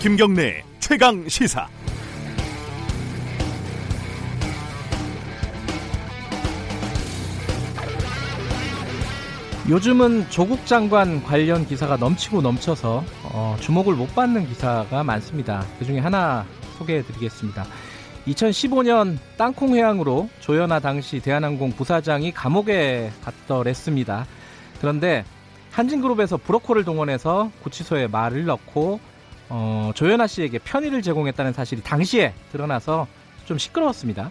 김경래 최강 시사. 요즘은 조국 장관 관련 기사가 넘치고 넘쳐서 어, 주목을 못 받는 기사가 많습니다. 그 중에 하나 소개해 드리겠습니다. 2015년 땅콩 회항으로 조현아 당시 대한항공 부사장이 감옥에 갔더랬습니다. 그런데 한진그룹에서 브로커를 동원해서 구치소에 말을 넣고 어, 조현아 씨에게 편의를 제공했다는 사실이 당시에 드러나서 좀 시끄러웠습니다.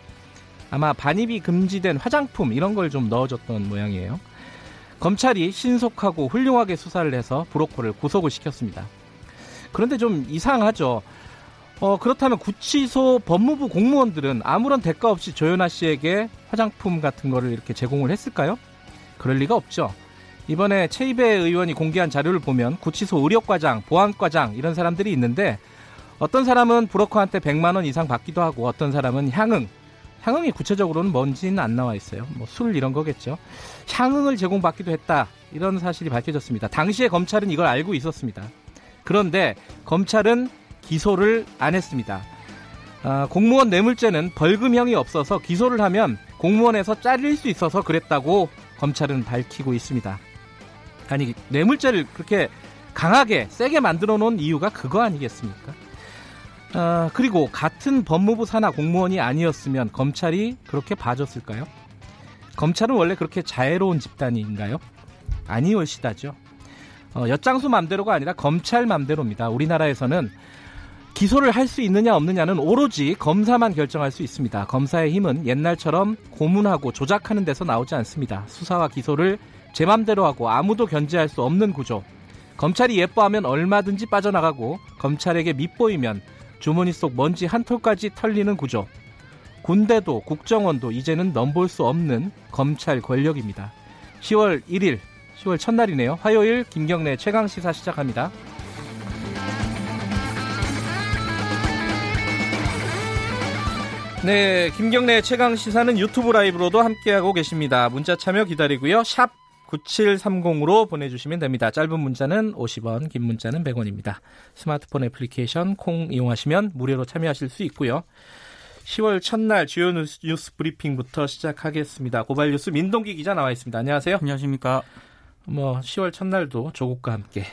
아마 반입이 금지된 화장품 이런 걸 좀 넣어줬던 모양이에요. 검찰이 신속하고 훌륭하게 수사를 해서 브로커를 구속을 시켰습니다. 그런데 좀 이상하죠. 어, 그렇다면 구치소 법무부 공무원들은 아무런 대가 없이 조현아 씨에게 화장품 같은 거를 이렇게 제공을 했을까요? 그럴 리가 없죠. 이번에 최이배 의원이 공개한 자료를 보면 구치소 의료과장, 보안과장 이런 사람들이 있는데 어떤 사람은 브로커한테 100만 원 이상 받기도 하고 어떤 사람은 향응, 향응이 구체적으로는 뭔지는 안 나와 있어요. 뭐 술 이런 거겠죠. 향응을 제공받기도 했다. 이런 사실이 밝혀졌습니다. 당시에 검찰은 이걸 알고 있었습니다. 그런데 검찰은 기소를 안 했습니다. 아, 공무원 뇌물죄는 벌금형이 없어서 기소를 하면 공무원에서 잘릴 수 있어서 그랬다고 검찰은 밝히고 있습니다. 아니 뇌물죄를 그렇게 강하게 세게 만들어 놓은 이유가 그거 아니겠습니까? 아, 그리고 같은 법무부 산하 공무원이 아니었으면 검찰이 그렇게 봐줬을까요? 검찰은 원래 그렇게 자애로운 집단인가요? 아니올시다죠. 어, 엿장수 맘대로가 아니라 검찰 맘대로입니다. 우리나라에서는 기소를 할 수 있느냐 없느냐는 오로지 검사만 결정할 수 있습니다. 검사의 힘은 옛날처럼 고문하고 조작하는 데서 나오지 않습니다. 수사와 기소를 제 맘대로 하고 아무도 견제할 수 없는 구조. 검찰이 예뻐하면 얼마든지 빠져나가고 검찰에게 밉보이면 주머니 속 먼지 한 톨까지 털리는 구조. 군대도 국정원도 이제는 넘볼 수 없는 검찰 권력입니다. 10월 1일, 10월 첫날이네요. 화요일 김경래 최강 시사 시작합니다. 네, 김경래 최강 시사는 유튜브 라이브로도 함께하고 계십니다. 문자 참여 기다리고요. 샵 9730으로 보내주시면 됩니다. 짧은 문자는 50원, 긴 문자는 100원입니다. 스마트폰 애플리케이션 콩 이용하시면 무료로 참여하실 수 있고요. 10월 첫날 주요 뉴스, 뉴스 브리핑부터 시작하겠습니다. 고발 뉴스 민동기 기자 나와 있습니다. 안녕하세요. 안녕하십니까. 뭐 10월 첫날도 조국과 함께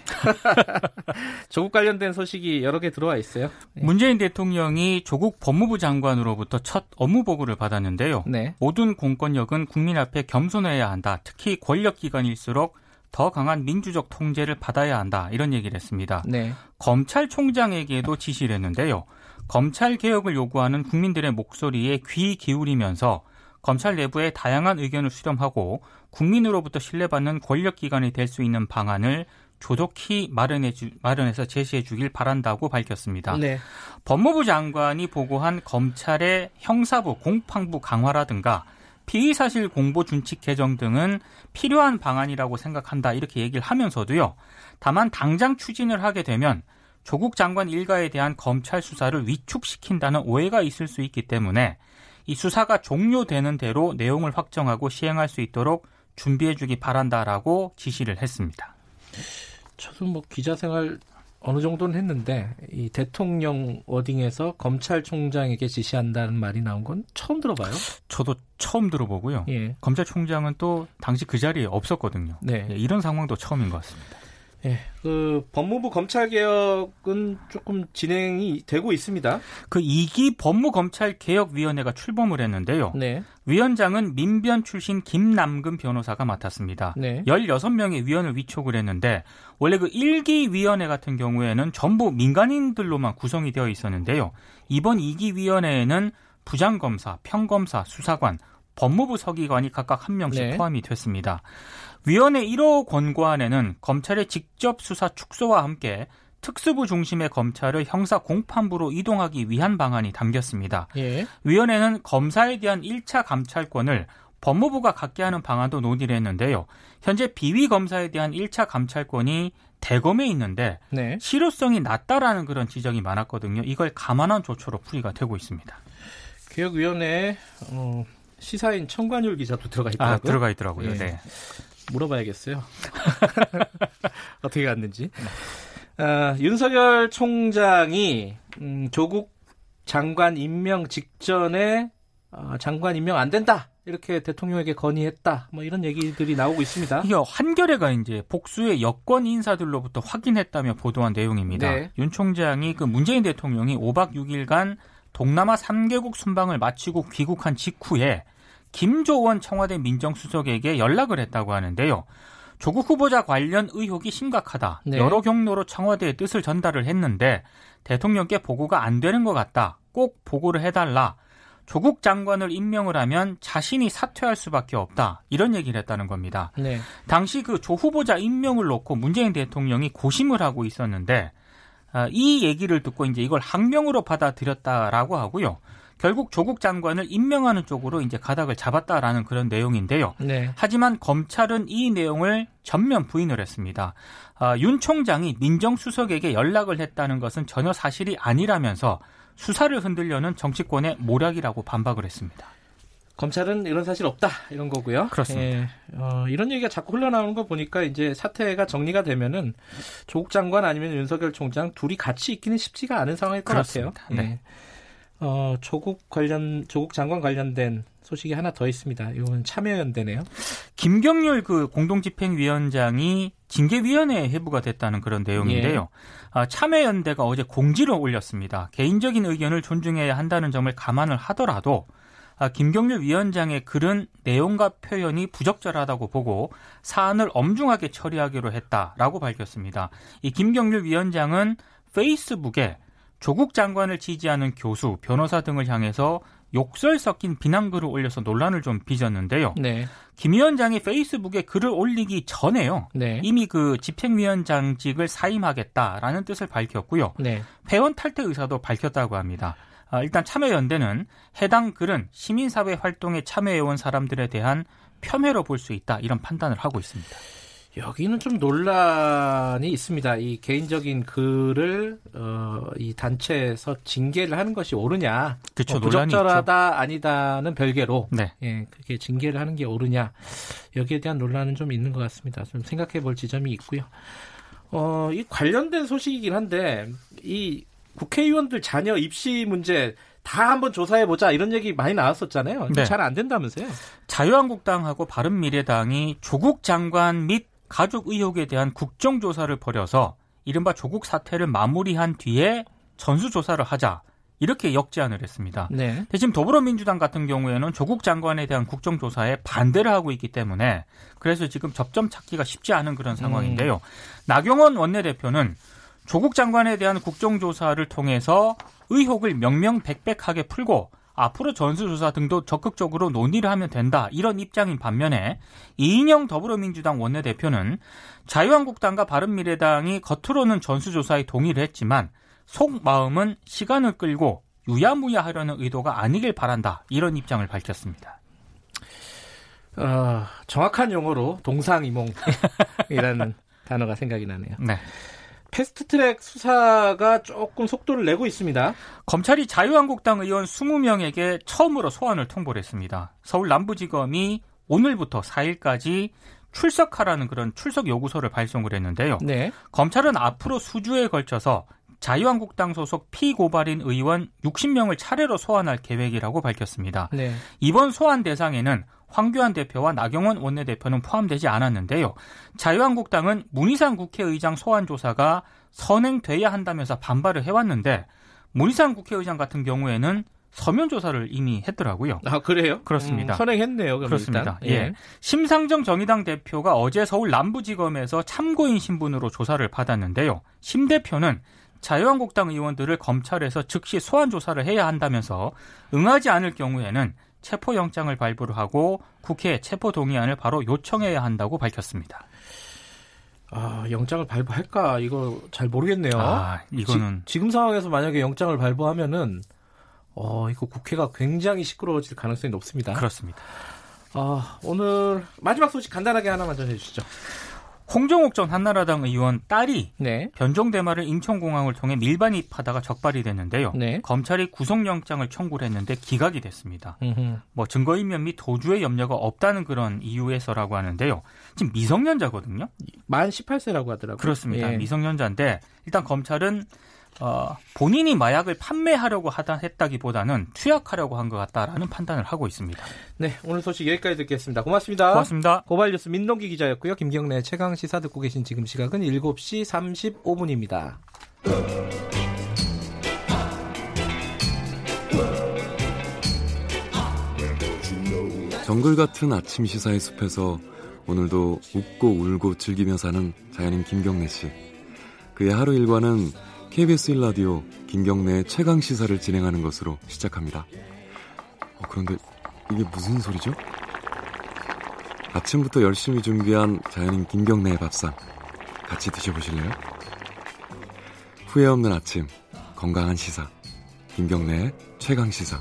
조국 관련된 소식이 여러 개 들어와 있어요. 네. 문재인 대통령이 조국 법무부 장관으로부터 첫 업무 보고를 받았는데요. 네. 모든 공권력은 국민 앞에 겸손해야 한다. 특히 권력 기관일수록 더 강한 민주적 통제를 받아야 한다. 이런 얘기를 했습니다. 네. 검찰총장에게도 지시를 했는데요. 검찰 개혁을 요구하는 국민들의 목소리에 귀 기울이면서 검찰 내부의 다양한 의견을 수렴하고 국민으로부터 신뢰받는 권력기관이 될 수 있는 방안을 조속히 마련해 주, 마련해서 제시해 주길 바란다고 밝혔습니다. 네. 법무부 장관이 보고한 검찰의 형사부, 공판부 강화라든가 피의 사실 공보 준칙 개정 등은 필요한 방안이라고 생각한다 이렇게 얘기를 하면서도요. 다만 당장 추진을 하게 되면 조국 장관 일가에 대한 검찰 수사를 위축시킨다는 오해가 있을 수 있기 때문에 이 수사가 종료되는 대로 내용을 확정하고 시행할 수 있도록 준비해주기 바란다라고 지시를 했습니다. 저도 뭐 기자 생활 어느 정도는 했는데 이 대통령 워딩에서 검찰총장에게 지시한다는 말이 나온 건 처음 들어봐요. 저도 처음 들어보고요. 예. 검찰총장은 또 당시 그 자리에 없었거든요. 네. 예, 이런 상황도 처음인 것 같습니다. 예, 그 법무부 검찰 개혁은 조금 진행이 되고 있습니다. 그 2기 법무 검찰 개혁 위원회가 출범을 했는데요. 네. 위원장은 민변 출신 김남근 변호사가 맡았습니다. 네. 16명의 위원을 위촉을 했는데 원래 그 1기 위원회 같은 경우에는 전부 민간인들로만 구성이 되어 있었는데요. 이번 2기 위원회에는 부장검사, 평검사, 수사관, 법무부 서기관이 각각 한 명씩 네. 포함이 됐습니다. 위원회 1호 권고안에는 검찰의 직접 수사 축소와 함께 특수부 중심의 검찰을 형사 공판부로 이동하기 위한 방안이 담겼습니다. 예. 위원회는 검사에 대한 1차 감찰권을 법무부가 갖게 하는 방안도 논의를 했는데요. 현재 비위 검사에 대한 1차 감찰권이 대검에 있는데 네. 실효성이 낮다라는 그런 지적이 많았거든요. 이걸 감안한 조처로 풀이가 되고 있습니다. 개혁위원회 어, 시사인 청관율 기자도 들어가 있더라고요. 아, 들어가 있더라고요. 예. 네. 물어봐야겠어요. 어떻게 갔는지. 어, 윤석열 총장이 음, 조국 장관 임명 직전에 어, 장관 임명 안 된다. 이렇게 대통령에게 건의했다. 뭐 이런 얘기들이 나오고 있습니다. 이게 한겨레가 이제 복수의 여권 인사들로부터 확인했다며 보도한 내용입니다. 네. 윤 총장이 그 문재인 대통령이 5박 6일간 동남아 3개국 순방을 마치고 귀국한 직후에 김조원 청와대 민정수석에게 연락을 했다고 하는데요. 조국 후보자 관련 의혹이 심각하다. 네. 여러 경로로 청와대의 뜻을 전달을 했는데 대통령께 보고가 안 되는 것 같다. 꼭 보고를 해달라. 조국 장관을 임명을 하면 자신이 사퇴할 수밖에 없다. 이런 얘기를 했다는 겁니다. 네. 당시 그 조 후보자 임명을 놓고 문재인 대통령이 고심을 하고 있었는데 아, 이 얘기를 듣고 이제 이걸 항명으로 받아들였다라고 하고요. 결국 조국 장관을 임명하는 쪽으로 이제 가닥을 잡았다라는 그런 내용인데요. 네. 하지만 검찰은 이 내용을 전면 부인을 했습니다. 아, 윤 총장이 민정수석에게 연락을 했다는 것은 전혀 사실이 아니라면서 수사를 흔들려는 정치권의 모략이라고 반박을 했습니다. 검찰은 이런 사실 없다 이런 거고요. 그렇습니다. 예, 어, 이런 얘기가 자꾸 흘러나오는 거 보니까 이제 사태가 정리가 되면은 조국 장관 아니면 윤석열 총장 둘이 같이 있기는 쉽지가 않은 상황일 것 그렇습니다. 같아요. 네. 예. 어, 조국 관련 조국 장관 관련된 소식이 하나 더 있습니다. 이건 참여연대네요. 김경률 그 공동집행위원장이 징계위원회에 회부가 됐다는 그런 내용인데요. 예. 아, 참여연대가 어제 공지를 올렸습니다. 개인적인 의견을 존중해야 한다는 점을 감안을 하더라도 아, 김경률 위원장의 글은 내용과 표현이 부적절하다고 보고 사안을 엄중하게 처리하기로 했다라고 밝혔습니다. 이 김경률 위원장은 페이스북에 조국 장관을 지지하는 교수, 변호사 등을 향해서 욕설 섞인 비난글을 올려서 논란을 좀 빚었는데요. 네. 김 위원장이 페이스북에 글을 올리기 전에요. 네. 이미 그 집행위원장직을 사임하겠다라는 뜻을 밝혔고요. 네. 회원 탈퇴 의사도 밝혔다고 합니다. 아, 일단 참여연대는 해당 글은 시민사회 활동에 참여해온 사람들에 대한 폄훼로 볼 수 있다 이런 판단을 하고 있습니다. 여기는 좀 논란이 있습니다. 이 개인적인 글을 어, 이 단체에서 징계를 하는 것이 옳으냐, 그렇죠, 어, 부적절하다 아니다는 별개로 네. 예, 그렇게 징계를 하는 게 옳으냐 여기에 대한 논란은 좀 있는 것 같습니다. 좀 생각해볼 지점이 있고요. 어, 이 관련된 소식이긴 한데 이 국회의원들 자녀 입시 문제 다 한번 조사해 보자 이런 얘기 많이 나왔었잖아요. 네. 잘안 된다면서요? 자유한국당하고 바른미래당이 조국 장관 및 가족 의혹에 대한 국정조사를 벌여서 이른바 조국 사태를 마무리한 뒤에 전수조사를 하자. 이렇게 역제안을 했습니다. 네. 대신 더불어민주당 같은 경우에는 조국 장관에 대한 국정조사에 반대를 하고 있기 때문에 그래서 지금 접점 찾기가 쉽지 않은 그런 상황인데요. 음. 나경원 원내대표는 조국 장관에 대한 국정조사를 통해서 의혹을 명명백백하게 풀고 앞으로 전수조사 등도 적극적으로 논의를 하면 된다. 이런 입장인 반면에 이인영 더불어민주당 원내대표는 자유한국당과 바른미래당이 겉으로는 전수조사에 동의를 했지만 속마음은 시간을 끌고 유야무야 하려는 의도가 아니길 바란다. 이런 입장을 밝혔습니다. 어, 정확한 용어로 동상이몽이라는 단어가 생각이 나네요. 네. 패스트트랙 수사가 조금 속도를 내고 있습니다. 검찰이 자유한국당 의원 20명에게 처음으로 소환을 통보를 했습니다. 서울 남부지검이 오늘부터 4일까지 출석하라는 그런 출석 요구서를 발송을 했는데요. 네. 검찰은 앞으로 수주에 걸쳐서 자유한국당 소속 피고발인 의원 60명을 차례로 소환할 계획이라고 밝혔습니다. 네. 이번 소환 대상에는 황교안 대표와 나경원 원내대표는 포함되지 않았는데요. 자유한국당은 문희상 국회의장 소환 조사가 선행돼야 한다면서 반발을 해왔는데 문희상 국회의장 같은 경우에는 서면 조사를 이미 했더라고요. 아 그래요? 그렇습니다. 음, 선행했네요. 그렇습니다. 예. 예. 심상정 정의당 대표가 어제 서울 남부지검에서 참고인 신분으로 조사를 받았는데요. 심 대표는 자유한국당 의원들을 검찰에서 즉시 소환 조사를 해야 한다면서 응하지 않을 경우에는 체포영장을 발부를 하고 국회 체포 동의안을 바로 요청해야 한다고 밝혔습니다. 아, 영장을 발부할까? 이거 잘 모르겠네요. 아, 이거는. 지, 금 상황에서 만약에 영장을 발부하면은, 어, 이거 국회가 굉장히 시끄러워질 가능성이 높습니다. 그렇습니다. 아, 오늘 마지막 소식 간단하게 하나만 전해 주시죠. 홍정옥 전 한나라당 의원 딸이 네. 변종 대마를 인천공항을 통해 밀반입하다가 적발이 됐는데요. 네. 검찰이 구속영장을 청구를 했는데 기각이 됐습니다. 음흠. 뭐 증거인멸 및 도주의 염려가 없다는 그런 이유에서라고 하는데요. 지금 미성년자거든요. 만 18세라고 하더라고요. 그렇습니다. 예. 미성년자인데 일단 검찰은 어, 본인이 마약을 판매하려고 하다 했다기보다는 투약하려고 한 것 같다라는 판단을 하고 있습니다. 네, 오늘 소식 여기까지 듣겠습니다. 고맙습니다. 고맙습니다. 고발뉴스 민동기 기자였고요. 김경래 최강 시사 듣고 계신 지금 시각은 7시 35분입니다. 정글 같은 아침 시사의 숲에서 오늘도 웃고 울고 즐기며 사는 자연인 김경래 씨. 그의 하루 일과는 KBS 1라디오 김경래의 최강 시사를 진행하는 것으로 시작합니다. 어, 그런데 이게 무슨 소리죠? 아침부터 열심히 준비한 자연인 김경래의 밥상 같이 드셔보실래요? 후회 없는 아침 건강한 시사 김경래의 최강 시사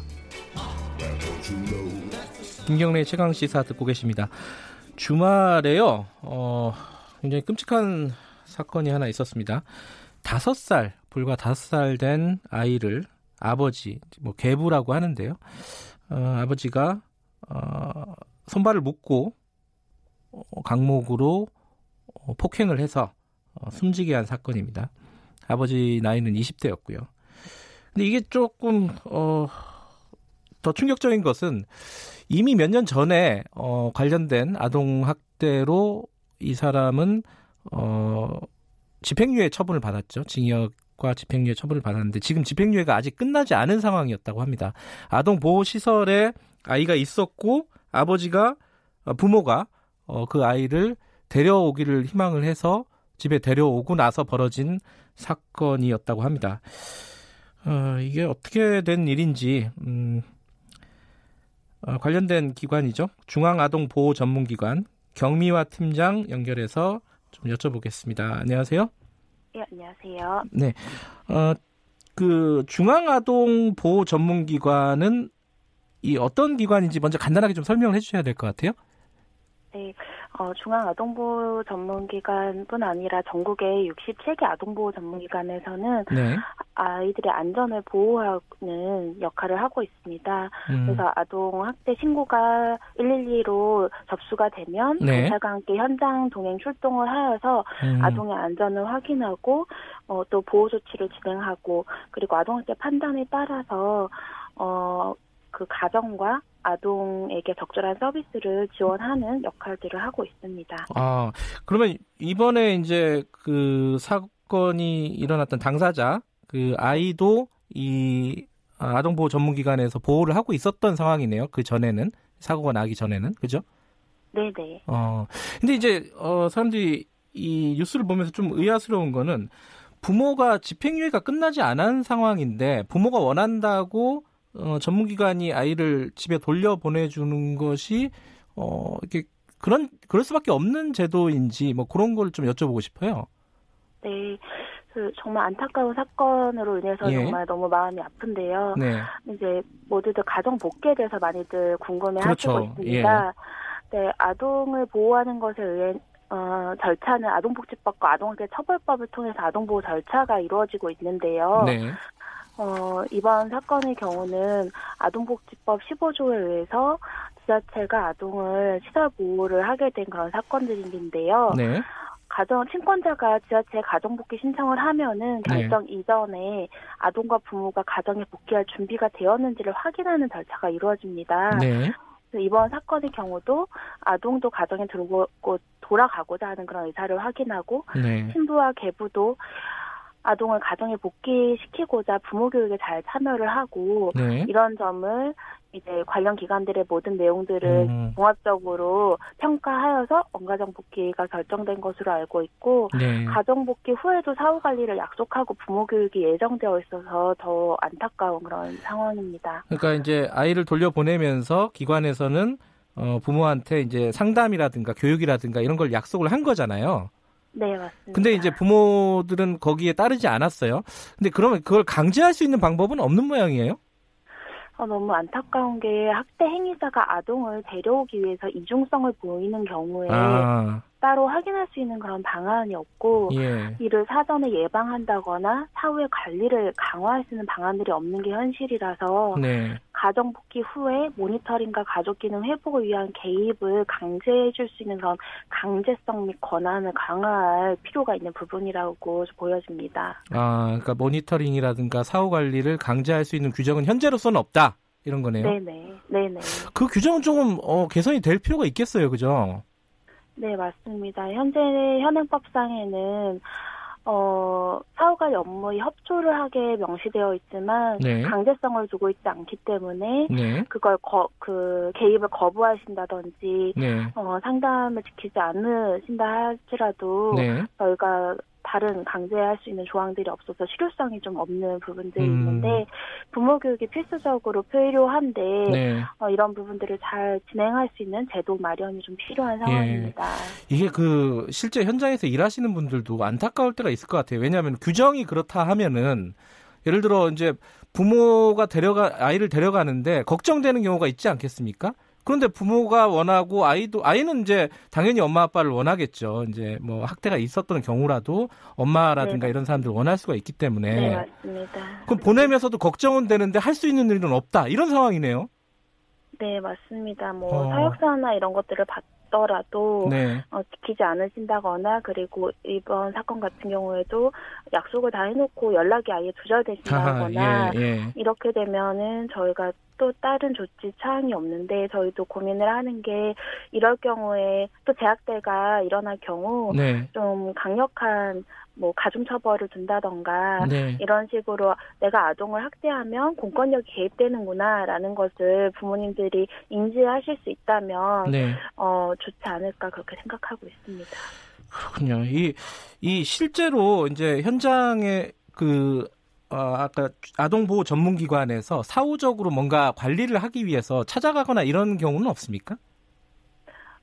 김경래의 최강 시사 듣고 계십니다. 주말에요. 어, 굉장히 끔찍한 사건이 하나 있었습니다. 다섯 살 불과 다섯 살 된 아이를 아버지, 뭐 계부라고 하는데요. 어, 아버지가 어, 손발을 묶고 어, 강목으로 어, 폭행을 해서 어, 숨지게 한 사건입니다. 아버지 나이는 20대였고요. 근데 이게 조금 어, 더 충격적인 것은 이미 몇 년 전에 어, 관련된 아동 학대로 이 사람은 어, 집행유예 처분을 받았죠. 징역 과 집행유예 처분을 받았는데 지금 집행유예가 아직 끝나지 않은 상황이었다고 합니다. 아동 보호 시설에 아이가 있었고 아버지가 어, 부모가 어, 그 아이를 데려오기를 희망을 해서 집에 데려오고 나서 벌어진 사건이었다고 합니다. 어, 이게 어떻게 된 일인지 음, 어, 관련된 기관이죠. 중앙아동보호전문기관 경미화 팀장 연결해서 좀 여쭤보겠습니다. 안녕하세요. 네, 안녕하세요. 네. 어, 그 중앙아동 보호 전문기관은 이 어떤 기관인지 먼저 간단하게 좀 설명을 해 주셔야 될 것 같아요. 네. 어, 중앙아동보호 전문기관뿐 아니라 전국의 63개 아동보호 전문기관에서는 네. 아이들의 안전을 보호하는 역할을 하고 있습니다. 음. 그래서 아동 학대 신고가 112로 접수가 되면 네. 경찰과 함께 현장 동행 출동을 하여서 음. 아동의 안전을 확인하고 어, 또 보호 조치를 진행하고 그리고 아동 학대 판단에 따라서 어, 그 가정과 아동에게 적절한 서비스를 지원하는 역할들을 하고 있습니다. 아, 그러면 이번에 이제 그 사건이 일어났던 당사자 그 아이도 이 아동보호 전문기관에서 보호를 하고 있었던 상황이네요. 그 전에는 사고가 나기 전에는 그죠? 네네. 어, 근데 이제 어 사람들이 이 뉴스를 보면서 좀 의아스러운 거는 부모가 집행유예가 끝나지 않은 상황인데 부모가 원한다고 어, 전문기관이 아이를 집에 돌려 보내주는 것이 어, 이렇게 그런 그럴 수밖에 없는 제도인지 뭐 그런 걸 좀 여쭤보고 싶어요. 네. 그 정말 안타까운 사건으로 인해서 예. 정말 너무 마음이 아픈데요. 네. 이제 모두들 가정 복귀에 대해서 많이들 궁금해하시고 그렇죠. 있습니다. 예. 네, 아동을 보호하는 것에 의해 어, 절차는 아동복지법과 아동학대 처벌법을 통해서 아동보호 절차가 이루어지고 있는데요. 네. 어, 이번 사건의 경우는 아동복지법 15조에 의해서 지자체가 아동을 시설 보호를 하게 된 그런 사건들인데요. 네. 가정 친권자가 지자체에 가정 복귀 신청을 하면은 네. 결정 네. 이전에 아동과 부모가 가정에 복귀할 준비가 되었는지를 확인하는 절차가 이루어집니다. 네. 이번 사건의 경우도 아동도 가정에 들어오고 돌아가고자 하는 그런 의사를 확인하고 네. 신부와 계부도 아동을 가정에 복귀시키고자 부모 교육에 잘 참여를 하고 네. 이런 점을 이제 관련 기관들의 모든 내용들을 음. 종합적으로 평가하여서 원가정 복귀가 결정된 것으로 알고 있고 네. 가정 복귀 후에도 사후 관리를 약속하고 부모 교육이 예정되어 있어서 더 안타까운 그런 상황입니다. 그러니까 이제 아이를 돌려 보내면서 기관에서는 어, 부모한테 이제 상담이라든가 교육이라든가 이런 걸 약속을 한 거잖아요. 네, 맞습니다. 근데 이제 부모들은 거기에 따르지 않았어요. 근데 그러면 그걸 강제할 수 있는 방법은 없는 모양이에요? 어, 너무 안타까운 게 학대 행위자가 아동을 데려오기 위해서 이중성을 보이는 경우에 아. 따로 확인할 수 있는 그런 방안이 없고 예. 이를 사전에 예방한다거나 사후에 관리를 강화할 수 있는 방안들이 없는 게 현실이라서 네. 가정 복귀 후에 모니터링과 가족 기능 회복을 위한 개입을 강제해 줄 수 있는 그런 강제성 및 권한을 강화할 필요가 있는 부분이라고 보여집니다. 아, 그러니까 모니터링이라든가 사후 관리를 강제할 수 있는 규정은 현재로서는 없다. 이런 거네요. 네네. 네네. 그 규정은 조금 어, 개선이 될 필요가 있겠어요, 그죠? 네, 맞습니다. 현재 현행법상에는 어, 사후관리 업무에 협조를 하게 명시되어 있지만 네. 강제성을 두고 있지 않기 때문에 네. 그걸 거, 그 개입을 거부하신다든지 네. 어, 상담을 지키지 않으신다 할지라도 네. 저희가 다른 강제할 수 있는 조항들이 없어서 실효성이 좀 없는 부분들이 음. 있는데 부모 교육이 필수적으로 필요한데 네. 어, 이런 부분들을 잘 진행할 수 있는 제도 마련이 좀 필요한 예. 상황입니다. 예. 이게 그 실제 현장에서 일하시는 분들도 안타까울 때가 있을 것 같아요. 왜냐하면 규정이 그렇다 하면은 예를 들어 이제 부모가 데려가 아이를 데려가는데 걱정되는 경우가 있지 않겠습니까? 그런데 부모가 원하고 아이도 아이는 이제 당연히 엄마 아빠를 원하겠죠. 이제 뭐 학대가 있었던 경우라도 엄마라든가 네. 이런 사람들 원할 수가 있기 때문에. 네, 맞습니다. 그럼 보내면서도 걱정은 되는데 할 수 있는 일은 없다. 이런 상황이네요. 네, 맞습니다. 뭐 어. 사역사나 이런 것들을 받 더라도 네. 어, 지키지 않으신다거나 그리고 이번 사건 같은 경우에도 약속을 다 해놓고 연락이 아예 두절되신다거나 예, 예. 이렇게 되면은 저희가 또 다른 조치 사항이 없는데 저희도 고민을 하는 게 이럴 경우에 또 재학대가 일어날 경우 네. 좀 강력한 뭐 가중 처벌을 둔다던가 네. 이런 식으로 내가 아동을 학대하면 공권력이 개입되는구나라는 것을 부모님들이 인지하실 수 있다면 네. 어 좋지 않을까 그렇게 생각하고 있습니다. 그렇군요. 이, 이 실제로 이제 현장에 그 어, 아까 아동보호 전문기관에서 사후적으로 뭔가 관리를 하기 위해서 찾아가거나 이런 경우는 없습니까?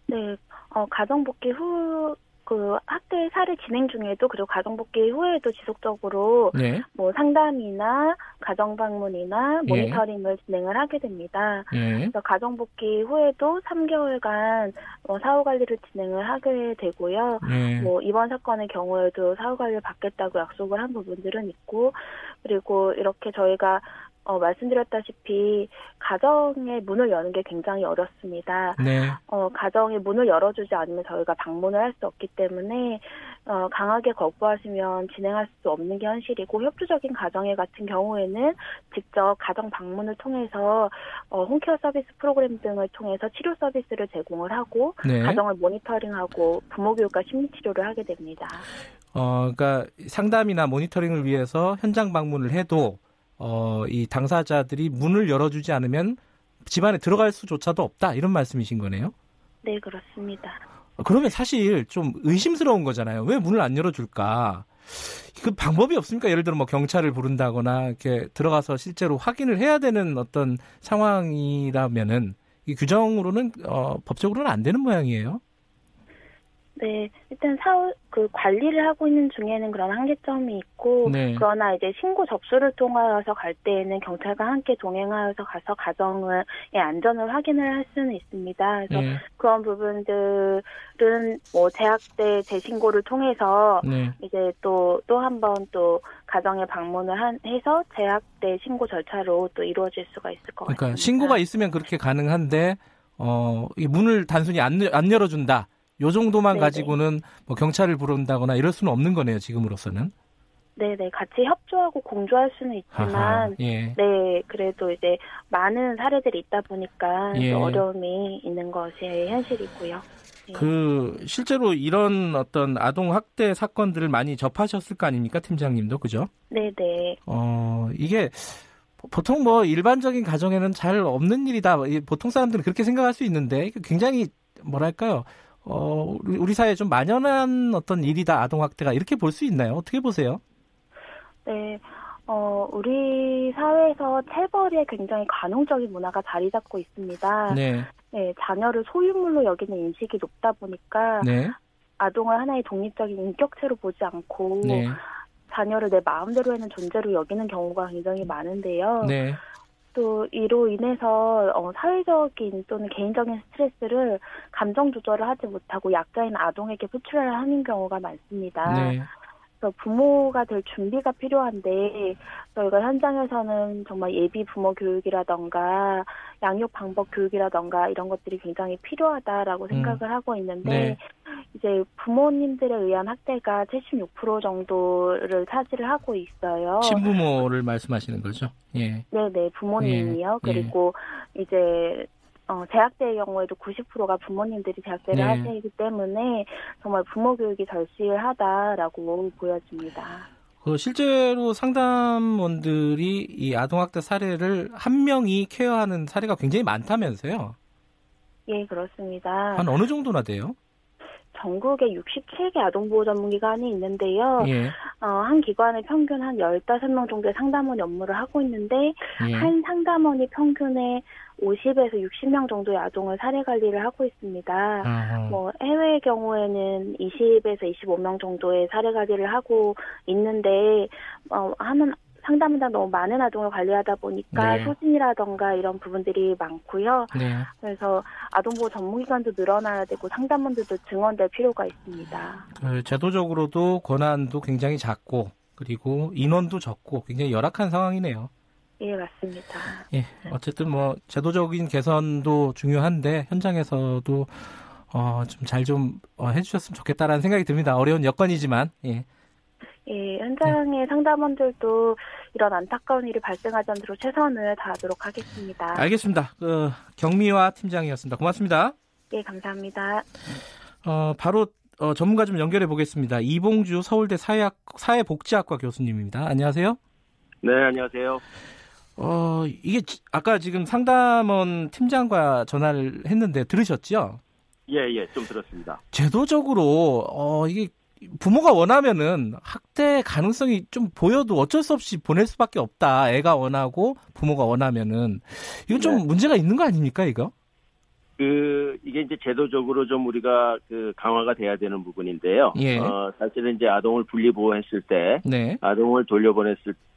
네, 어, 가정복귀 후, 그 학대 사례 진행 중에도 그리고 가정복귀 후에도 지속적으로 네. 뭐 상담이나 가정 방문이나 예. 모니터링을 예. 진행을 하게 됩니다. 예. 그래서 가정복귀 후에도 3개월간 뭐 사후 관리를 진행을 하게 되고요. 예. 뭐 이번 사건의 경우에도 사후 관리를 받겠다고 약속을 한 부분들은 있고 그리고 이렇게 저희가 어, 말씀드렸다시피 가정의 문을 여는 게 굉장히 어렵습니다. 네. 어, 가정의 문을 열어주지 않으면 저희가 방문을 할 수 없기 때문에 어, 강하게 거부하시면 진행할 수 없는 게 현실이고 협조적인 가정의 같은 경우에는 직접 가정 방문을 통해서 어, 홈케어 서비스 프로그램 등을 통해서 치료 서비스를 제공을 하고 네. 가정을 모니터링하고 부모 교육과 심리 치료를 하게 됩니다. 어, 그러니까 상담이나 모니터링을 위해서 현장 방문을 해도 어, 이 당사자들이 문을 열어주지 않으면 집안에 들어갈 수조차도 없다 이런 말씀이신 거네요. 네 그렇습니다. 그러면 사실 좀 의심스러운 거잖아요. 왜 문을 안 열어줄까? 그 방법이 없습니까? 예를 들어 뭐 경찰을 부른다거나 이렇게 들어가서 실제로 확인을 해야 되는 어떤 상황이라면은 이 규정으로는 어, 법적으로는 안 되는 모양이에요. 네, 일단 사후 그 관리를 하고 있는 중에는 그런 한계점이 있고 네. 그러나 이제 신고 접수를 통하여서 갈 때에는 경찰과 함께 동행하여서 가서 가정의 안전을 확인을 할 수는 있습니다. 그래서 네. 그런 부분들은 뭐 재학대 재신고를 통해서 네. 이제 또 또 한번 또 가정에 방문을 한, 해서 재학대 신고 절차로 또 이루어질 수가 있을 것 그러니까 같습니다. 신고가 있으면 그렇게 가능한데 어, 이 문을 단순히 안, 안 열어준다. 요 정도만 네네. 가지고는 뭐 경찰을 부른다거나 이럴 수는 없는 거네요, 지금으로서는. 네네, 같이 협조하고 공조할 수는 있지만, 아하, 예. 네, 그래도 이제 많은 사례들이 있다 보니까 예. 어려움이 있는 것이 현실이고요. 네. 그 실제로 이런 어떤 아동 학대 사건들을 많이 접하셨을 거 아닙니까, 팀장님도 그죠? 네네. 어 이게 보통 뭐 일반적인 가정에는 잘 없는 일이다. 보통 사람들은 그렇게 생각할 수 있는데 굉장히 뭐랄까요 어, 우리 사회에 좀 만연한 어떤 일이다, 아동학대가. 이렇게 볼 수 있나요? 어떻게 보세요? 네. 어, 우리 사회에서 체벌에 굉장히 관용적인 문화가 자리 잡고 있습니다. 네. 네, 자녀를 소유물로 여기는 인식이 높다 보니까 네. 아동을 하나의 독립적인 인격체로 보지 않고 네. 자녀를 내 마음대로 하는 존재로 여기는 경우가 굉장히 많은데요. 네. 또 이로 인해서 어, 사회적인 또는 개인적인 스트레스를 감정 조절을 하지 못하고 약자인 아동에게 표출을 하는 경우가 많습니다. 네. 그래서 부모가 될 준비가 필요한데 저희가 현장에서는 정말 예비 부모 교육이라던가 양육 방법 교육이라던가 이런 것들이 굉장히 필요하다라고 음. 생각을 하고 있는데 네. 이제 부모님들에 의한 학대가 76% 정도를 차지를 하고 있어요. 친부모를 말씀하시는 거죠? 예. 네 네 부모님이요. 예. 그리고 예. 이제 어, 재학대의 경우에도 90%가 부모님들이 재학대를 네. 하시기 때문에 정말 부모 교육이 절실하다라고 보여집니다. 그 실제로 상담원들이 이 아동학대 사례를 한 명이 케어하는 사례가 굉장히 많다면서요? 예, 그렇습니다. 한 어느 정도나 돼요? 전국에 67개 아동보호 전문기관이 있는데요. 예. 어, 한 기관에 평균 한 15명 정도의 상담원이 업무를 하고 있는데 예. 한 상담원이 평균에 50에서 60명 정도의 아동을 사례 관리를 하고 있습니다. 아하. 뭐 해외의 경우에는 20에서 25명 정도의 사례 관리를 하고 있는데 어, 하는 상담당 너무 많은 아동을 관리하다 보니까 네. 소진이라던가 이런 부분들이 많고요. 네. 그래서 아동보호 전문기관도 늘어나야 되고 상담원들도 증원될 필요가 있습니다. 그 제도적으로도 권한도 굉장히 작고 그리고 인원도 적고 굉장히 열악한 상황이네요. 예, 맞습니다. 예, 어쨌든 뭐 제도적인 개선도 중요한데 현장에서도 어, 좀 잘좀 좀, 어, 해주셨으면 좋겠다라는 생각이 듭니다. 어려운 여건이지만 예. 예, 현장의 네. 상담원들도 이런 안타까운 일이 발생하지 않도록 최선을 다하도록 하겠습니다. 알겠습니다. 그, 경미화 팀장이었습니다. 고맙습니다. 예, 감사합니다. 어, 바로 어, 전문가 좀 연결해 보겠습니다. 이봉주 서울대 사회학, 사회복지학과 교수님입니다. 안녕하세요. 네, 안녕하세요. 어, 이게 아까 지금 상담원 팀장과 전화를 했는데 들으셨죠? 예, 예, 좀 들었습니다. 제도적으로 어, 이게 부모가 원하면은 학대 가능성이 좀 보여도 어쩔 수 없이 보낼 수밖에 없다. 애가 원하고 부모가 원하면은 이건 좀 네. 문제가 있는 거 아닙니까 이거? 그 이게 이제 제도적으로 좀 우리가 그 강화가 돼야 되는 부분인데요. 예. 어, 사실은 이제 아동을 분리 보호했을 때 네. 아동을 돌려보냈을 어,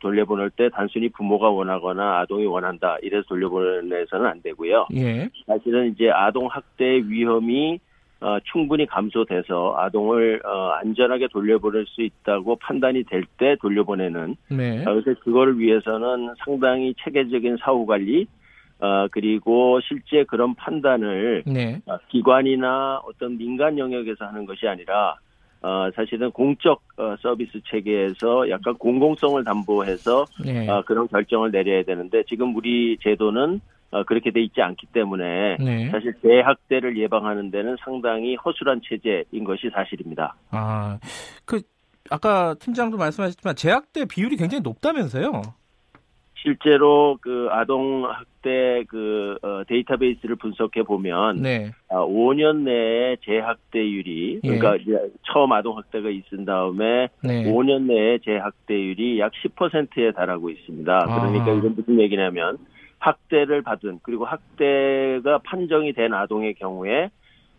돌려보낼 때 단순히 부모가 원하거나 아동이 원한다 이래서 돌려보내서는 안 되고요. 예. 사실은 이제 아동 학대 위험이 어, 충분히 감소돼서 아동을 어, 안전하게 돌려보낼 수 있다고 판단이 될 때 돌려보내는. 네. 어, 그래서 그거를 위해서는 상당히 체계적인 사후 관리, 어, 그리고 실제 그런 판단을 네. 어, 기관이나 어떤 민간 영역에서 하는 것이 아니라 어, 사실은 공적 어, 서비스 체계에서 약간 공공성을 담보해서 네. 어, 그런 결정을 내려야 되는데 지금 우리 제도는 어, 그렇게 돼 있지 않기 때문에 네. 사실 재학대를 예방하는 데는 상당히 허술한 체제인 것이 사실입니다. 아, 그 아까 팀장도 말씀하셨지만 재학대 비율이 굉장히 높다면서요? 실제로 그 아동 학대 그 어, 데이터베이스를 분석해 보면 네. 아, 5년 내에 재학대율이 예. 그러니까 이제 처음 아동 학대가 있은 다음에 네. 5년 내에 재학대율이 약 10%에 달하고 있습니다. 그러니까 아. 이건 무슨 얘기냐면 학대를 받은 그리고 학대가 판정이 된 아동의 경우에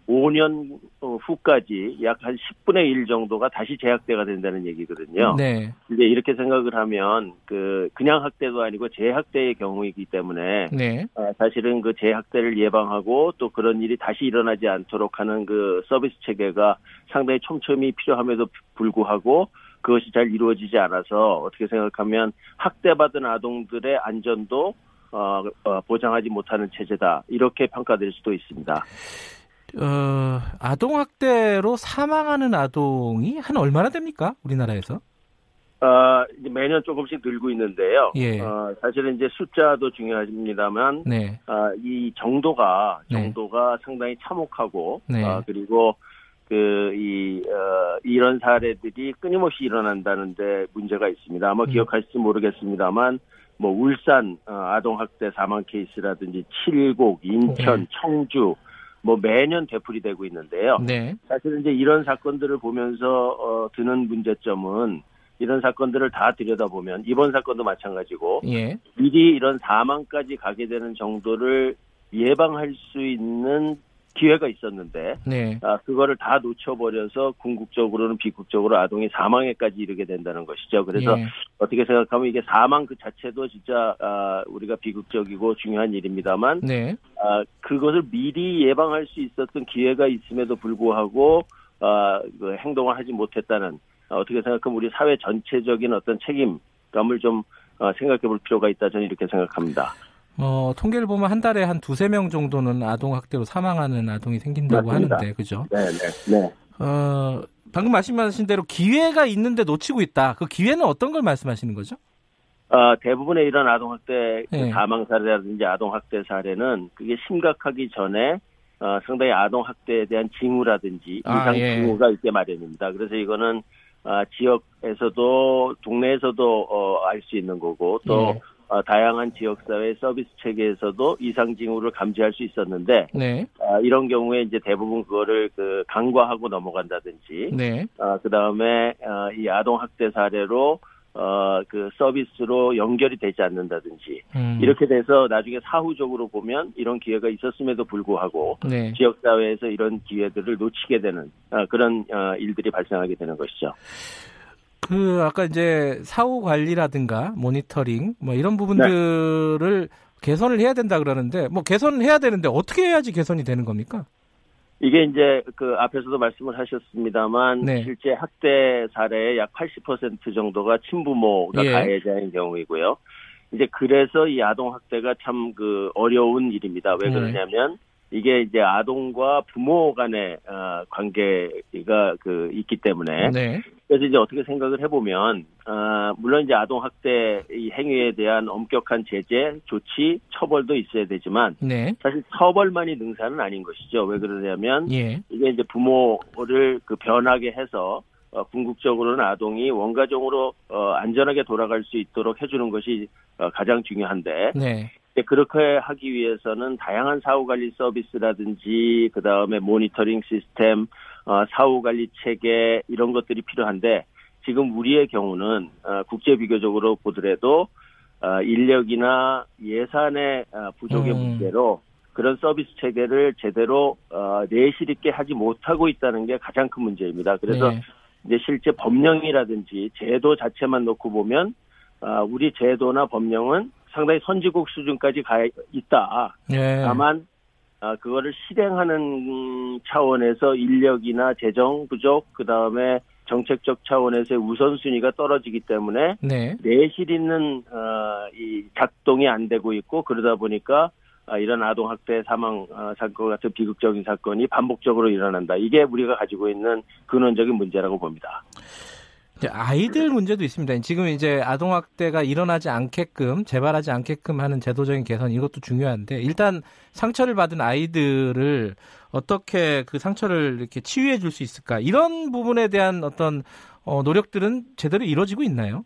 5년 후까지 약 한 10분의 1 정도가 다시 재학대가 된다는 얘기거든요. 네. 이제 이렇게 생각을 하면 그 그냥 학대도 아니고 재학대의 경우이기 때문에 네. 어, 사실은 그 재학대를 예방하고 또 그런 일이 다시 일어나지 않도록 하는 그 서비스 체계가 상당히 촘촘히 필요함에도 불구하고 그것이 잘 이루어지지 않아서 어떻게 생각하면 학대받은 아동들의 안전도 어, 어, 보장하지 못하는 체제다 이렇게 평가될 수도 있습니다. 어, 아동 학대로 사망하는 아동이 한 얼마나 됩니까? 우리나라에서? 어, 이제 매년 조금씩 늘고 있는데요. 예. 어, 사실은 이제 숫자도 중요합니다만, 네. 어, 이 정도가, 네. 정도가 네. 상당히 참혹하고, 네. 어, 그리고 그, 이, 어, 이런 사례들이 끊임없이 일어난다는데 문제가 있습니다. 아마 음. 기억하실지 모르겠습니다만, 뭐 울산 어, 아동 학대 사망 케이스라든지 칠곡, 인천, 네. 청주 뭐 매년 되풀이되고 있는데요. 네. 사실 이제 이런 사건들을 보면서 어, 드는 문제점은 이런 사건들을 다 들여다보면 이번 사건도 마찬가지고 예. 미리 이런 사망까지 가게 되는 정도를 예방할 수 있는 기회가 있었는데 네. 아, 그거를 다 놓쳐버려서 궁극적으로는 비극적으로 아동이 사망에까지 이르게 된다는 것이죠. 그래서 예. 어떻게 생각하면 이게 사망 그 자체도 진짜 아, 우리가 비극적이고 중요한 일입니다만 네. 아, 그것을 미리 예방할 수 있었던 기회가 있음에도 불구하고 아, 그 행동을 하지 못했다는 아, 어떻게 생각하면 우리 사회 전체적인 어떤 책임감을 좀 어, 생각해 볼 필요가 있다 저는 이렇게 생각합니다. 어, 통계를 보면 한 달에 한 두세 명 정도는 아동 학대로 사망하는 아동이 생긴다고 맞습니다. 하는데, 그죠? 네, 네, 네. 어, 방금 말씀하신 대로 기회가 있는데 놓치고 있다. 그 기회는 어떤 걸 말씀하시는 거죠? 어, 대부분의 이런 아동학대 그 네. 사망 사례라든지 아동학대 사례는 그게 심각하기 전에 어, 상당히 아동학대에 대한 징후라든지 아, 이상 예. 징후가 있게 마련입니다. 그래서 이거는 어, 지역에서도 동네에서도 어, 알 수 있는 거고 또 예. 어, 다양한 지역사회 서비스 체계에서도 이상 징후를 감지할 수 있었는데 네. 어, 이런 경우에 이제 대부분 그거를 그 간과하고 넘어간다든지 네. 어, 그 다음에 어, 이 아동 학대 사례로 어, 그 서비스로 연결이 되지 않는다든지 음. 이렇게 돼서 나중에 사후적으로 보면 이런 기회가 있었음에도 불구하고 네. 지역사회에서 이런 기회들을 놓치게 되는 어, 그런 어, 일들이 발생하게 되는 것이죠. 그 아까 이제 사후 관리라든가 모니터링 뭐 이런 부분들을 네. 개선을 해야 된다 그러는데 뭐 개선을 해야 되는데 어떻게 해야지 개선이 되는 겁니까? 이게 이제 그 앞에서도 말씀을 하셨습니다만 네. 실제 학대 사례의 약 80% 정도가 친부모가 예. 가해자인 경우이고요. 이제 그래서 이 아동 학대가 참 그 어려운 일입니다. 왜 네. 그러냐면 이게 이제 아동과 부모 간의 어, 관계가 그 있기 때문에 네. 그래서 이제 어떻게 생각을 해보면 어, 물론 이제 아동 학대 이 행위에 대한 엄격한 제재, 조치, 처벌도 있어야 되지만 네. 사실 처벌만이 능사는 아닌 것이죠. 왜 그러냐면 예. 이게 이제 부모를 그 변하게 해서 어, 궁극적으로는 아동이 원가정으로 어, 안전하게 돌아갈 수 있도록 해주는 것이 어, 가장 중요한데 네. 그렇게 하기 위해서는 다양한 사후 관리 서비스라든지 그 다음에 모니터링 시스템, 어, 사후 관리 체계 이런 것들이 필요한데 지금 우리의 경우는 어, 국제 비교적으로 보더라도 어, 인력이나 예산의 어, 부족의 음. 문제로 그런 서비스 체계를 제대로 어, 내실 있게 하지 못하고 있다는 게 가장 큰 문제입니다. 그래서 네. 이제 실제 법령이라든지 제도 자체만 놓고 보면 어, 우리 제도나 법령은 상당히 선진국 수준까지 가 있다. 예. 다만 아, 그거를 실행하는 차원에서 인력이나 재정 부족, 그 다음에 정책적 차원에서의 우선순위가 떨어지기 때문에 네. 내실 있는 어, 이 작동이 안 되고 있고 그러다 보니까 아, 이런 아동 학대 사망 어, 사건 같은 비극적인 사건이 반복적으로 일어난다. 이게 우리가 가지고 있는 근원적인 문제라고 봅니다. 아이들 문제도 있습니다. 지금 이제 아동학대가 일어나지 않게끔, 재발하지 않게끔 하는 제도적인 개선 이것도 중요한데, 일단 상처를 받은 아이들을 어떻게 그 상처를 이렇게 치유해 줄 수 있을까? 이런 부분에 대한 어떤 어, 노력들은 제대로 이루어지고 있나요?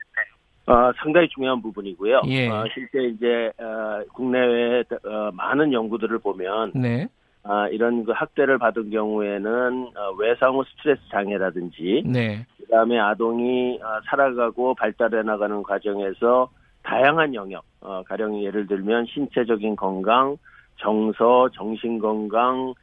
어, 상당히 중요한 부분이고요. 예. 어, 실제 이제 어, 국내외 어, 많은 연구들을 보면 네. 아, 이런 그 학대를 받은 경우에는 어, 외상후 스트레스 장애라든지 네. 그다음에 아동이 어, 살아가고 발달해 나가는 과정에서 다양한 영역, 어, 가령 예를 들면 신체적인 건강, 정서, 정신 건강,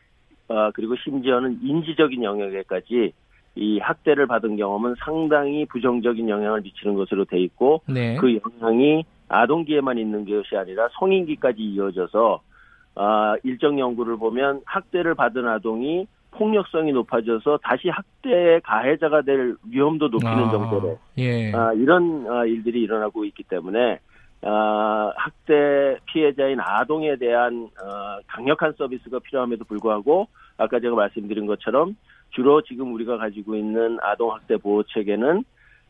어, 그리고 심지어는 인지적인 영역에까지 이 학대를 받은 경험은 상당히 부정적인 영향을 미치는 것으로 돼 있고 네. 그 영향이 아동기에만 있는 것이 아니라 성인기까지 이어져서 아, 일정 연구를 보면 학대를 받은 아동이 폭력성이 높아져서 다시 학대의 가해자가 될 위험도 높이는 아, 정도로 예. 아, 이런 아, 일들이 일어나고 있기 때문에 아, 학대 피해자인 아동에 대한 어, 강력한 서비스가 필요함에도 불구하고 아까 제가 말씀드린 것처럼 주로 지금 우리가 가지고 있는 아동 학대 보호 체계는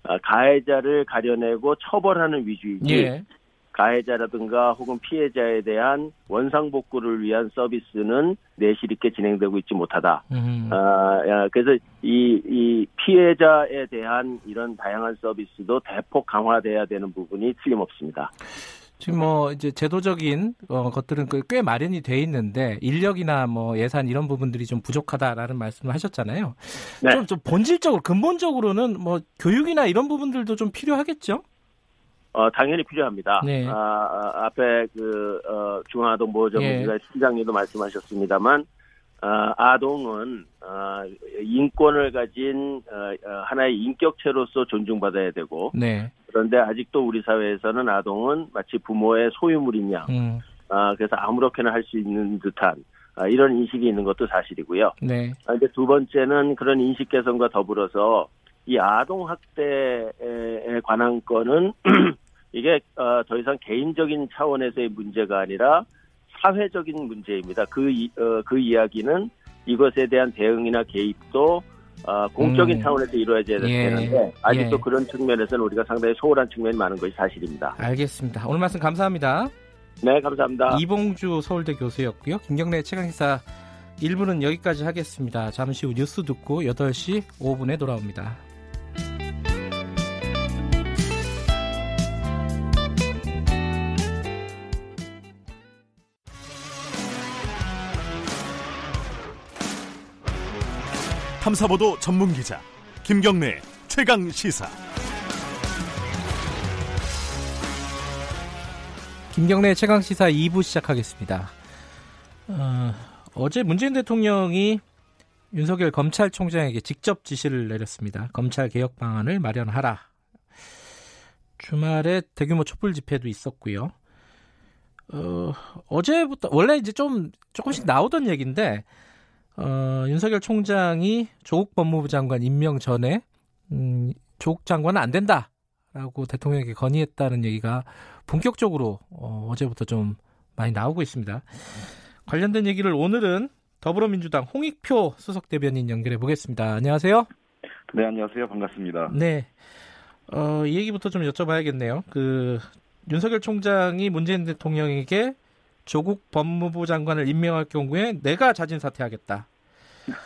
아, 가해자를 가려내고 처벌하는 위주이지 예. 가해자라든가 혹은 피해자에 대한 원상복구를 위한 서비스는 내실 있게 진행되고 있지 못하다. 음. 아, 그래서 이, 이 피해자에 대한 이런 다양한 서비스도 대폭 강화돼야 되는 부분이 틀림없습니다. 지금 뭐 이제 제도적인 어, 것들은 꽤 마련이 돼 있는데 인력이나 뭐 예산 이런 부분들이 좀 부족하다라는 말씀을 하셨잖아요. 네. 좀, 좀 본질적으로 근본적으로는 뭐 교육이나 이런 부분들도 좀 필요하겠죠? 어, 당연히 필요합니다. 네. 아, 아, 앞에 그, 어, 중앙아동보호전문기관 예. 시장님도 말씀하셨습니다만, 어, 아동은 어, 인권을 가진 어, 어, 하나의 인격체로서 존중받아야 되고 네. 그런데 아직도 우리 사회에서는 아동은 마치 부모의 소유물인 양 음. 어, 그래서 아무렇게나 할 수 있는 듯한 어, 이런 인식이 있는 것도 사실이고요. 네. 아, 근데 두 번째는 그런 인식 개선과 더불어서 이 아동 학대에 관한 건은 이게 어, 더 이상 개인적인 차원에서의 문제가 아니라 사회적인 문제입니다. 그, 이, 어, 그 이야기는 이것에 대한 대응이나 개입도 어, 공적인 음. 차원에서 이루어져야 예. 되는데 아직도 예. 그런 측면에서는 우리가 상당히 소홀한 측면이 많은 것이 사실입니다. 알겠습니다. 오늘 말씀 감사합니다. 네, 감사합니다. 이봉주 서울대 교수였고요. 김경래 최강기사 1부는 여기까지 하겠습니다. 잠시 후 뉴스 듣고 8시 5분에 돌아옵니다. 탐사보도 전문 기자 김경래 최강 시사. 김경래 최강 시사 2부 시작하겠습니다. 어, 어제 문재인 대통령이 윤석열 검찰총장에게 직접 지시를 내렸습니다. 검찰 개혁 방안을 마련하라. 주말에 대규모 촛불 집회도 있었고요. 어, 어제부터 원래 이제 좀 조금씩 나오던 얘기인데 어, 윤석열 총장이 조국 법무부 장관 임명 전에 음, 조국 장관은 안 된다라고 대통령에게 건의했다는 얘기가 본격적으로 어, 어제부터 좀 많이 나오고 있습니다. 관련된 얘기를 오늘은 더불어민주당 홍익표 수석 대변인 연결해 보겠습니다. 안녕하세요. 네, 안녕하세요. 반갑습니다. 네. 어, 이 얘기부터 좀 여쭤봐야겠네요. 그 윤석열 총장이 문재인 대통령에게 조국 법무부 장관을 임명할 경우에 내가 자진 사퇴하겠다.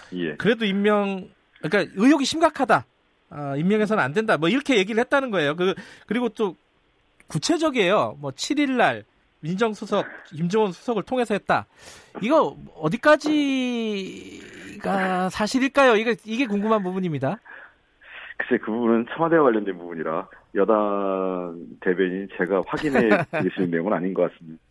예. 그래도 임명 그러니까 의혹이 심각하다. 아, 임명해서는 안 된다. 뭐 이렇게 얘기를 했다는 거예요. 그 그리고 또 구체적이에요. 뭐 7일 날 민정수석 김정은 수석을 통해서 했다. 이거 어디까지가 사실일까요? 이게 이게 궁금한 부분입니다. 글쎄 그 부분은 청와대와 관련된 부분이라 여당 대변인 제가 확인해 드릴 수 있는 내용은 아닌 것 같습니다.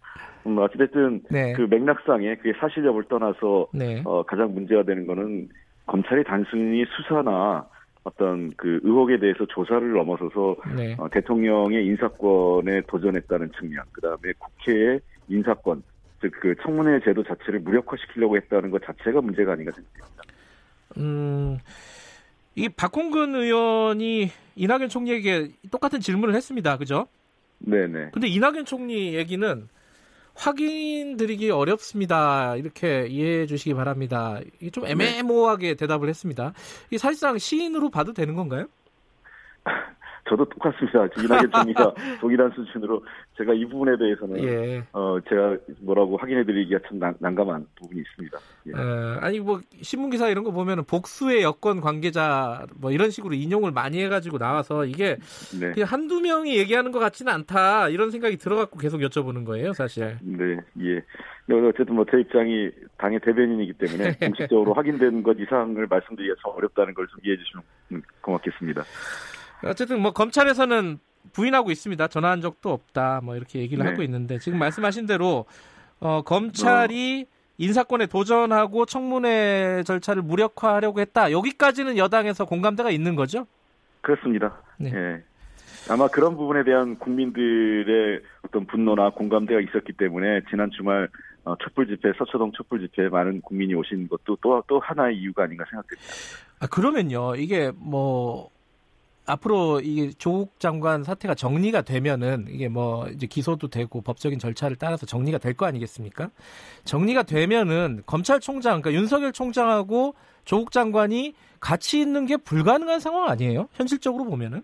음, 어찌됐든 네. 그 맥락상에 그게 사실 여부를 떠나서 네. 어, 가장 문제가 되는 거는 검찰이 단순히 수사나 어떤 그 의혹에 대해서 조사를 넘어서서 네. 어, 대통령의 인사권에 도전했다는 측면, 그 다음에 국회의 인사권, 즉 그 청문회 제도 자체를 무력화시키려고 했다는 것 자체가 문제가 아닌가 생각합니다. 음, 이 박홍근 의원이 이낙연 총리에게 똑같은 질문을 했습니다, 그죠? 네네. 근데 이낙연 총리 얘기는 확인드리기 어렵습니다. 이렇게 이해해 주시기 바랍니다. 이게 좀 네. 애매모호하게 대답을 했습니다. 이 사실상 시인으로 봐도 되는 건가요? 저도 똑같습니다. 총리가 동일한 수준으로 제가 이 부분에 대해서는 예. 어 제가 뭐라고 확인해드리기가 참 난, 감한 부분이 있습니다. 예. 어, 아니 뭐 신문 기사 이런 거 보면은 복수의 여권 관계자 뭐 이런 식으로 인용을 많이 해가지고 나와서 이게 네. 한두 명이 얘기하는 것 같지는 않다 이런 생각이 들어갖고 계속 여쭤보는 거예요, 사실. 네, 예. 어쨌든 뭐 제 입장이 당의 대변인이기 때문에 공식적으로 확인된 것 이상을 말씀드리기가 참 어렵다는 걸 좀 이해해 주시면 고맙겠습니다. 어쨌든 뭐 검찰에서는 부인하고 있습니다. 전화한 적도 없다. 뭐 이렇게 얘기를 네. 하고 있는데 지금 말씀하신 대로 어, 검찰이 어. 인사권에 도전하고 청문회 절차를 무력화하려고 했다. 여기까지는 여당에서 공감대가 있는 거죠? 그렇습니다. 네. 예. 아마 그런 부분에 대한 국민들의 어떤 분노나 공감대가 있었기 때문에 지난 주말 어, 촛불 집회, 서초동 촛불 집회에 많은 국민이 오신 것도 또, 또 하나의 이유가 아닌가 생각됩니다. 아, 그러면요, 이게 뭐, 앞으로 이게 조국 장관 사태가 정리가 되면은 이게 뭐 이제 기소도 되고 법적인 절차를 따라서 정리가 될 거 아니겠습니까? 정리가 되면은 검찰총장 그러니까 윤석열 총장하고 조국 장관이 같이 있는 게 불가능한 상황 아니에요? 현실적으로 보면은?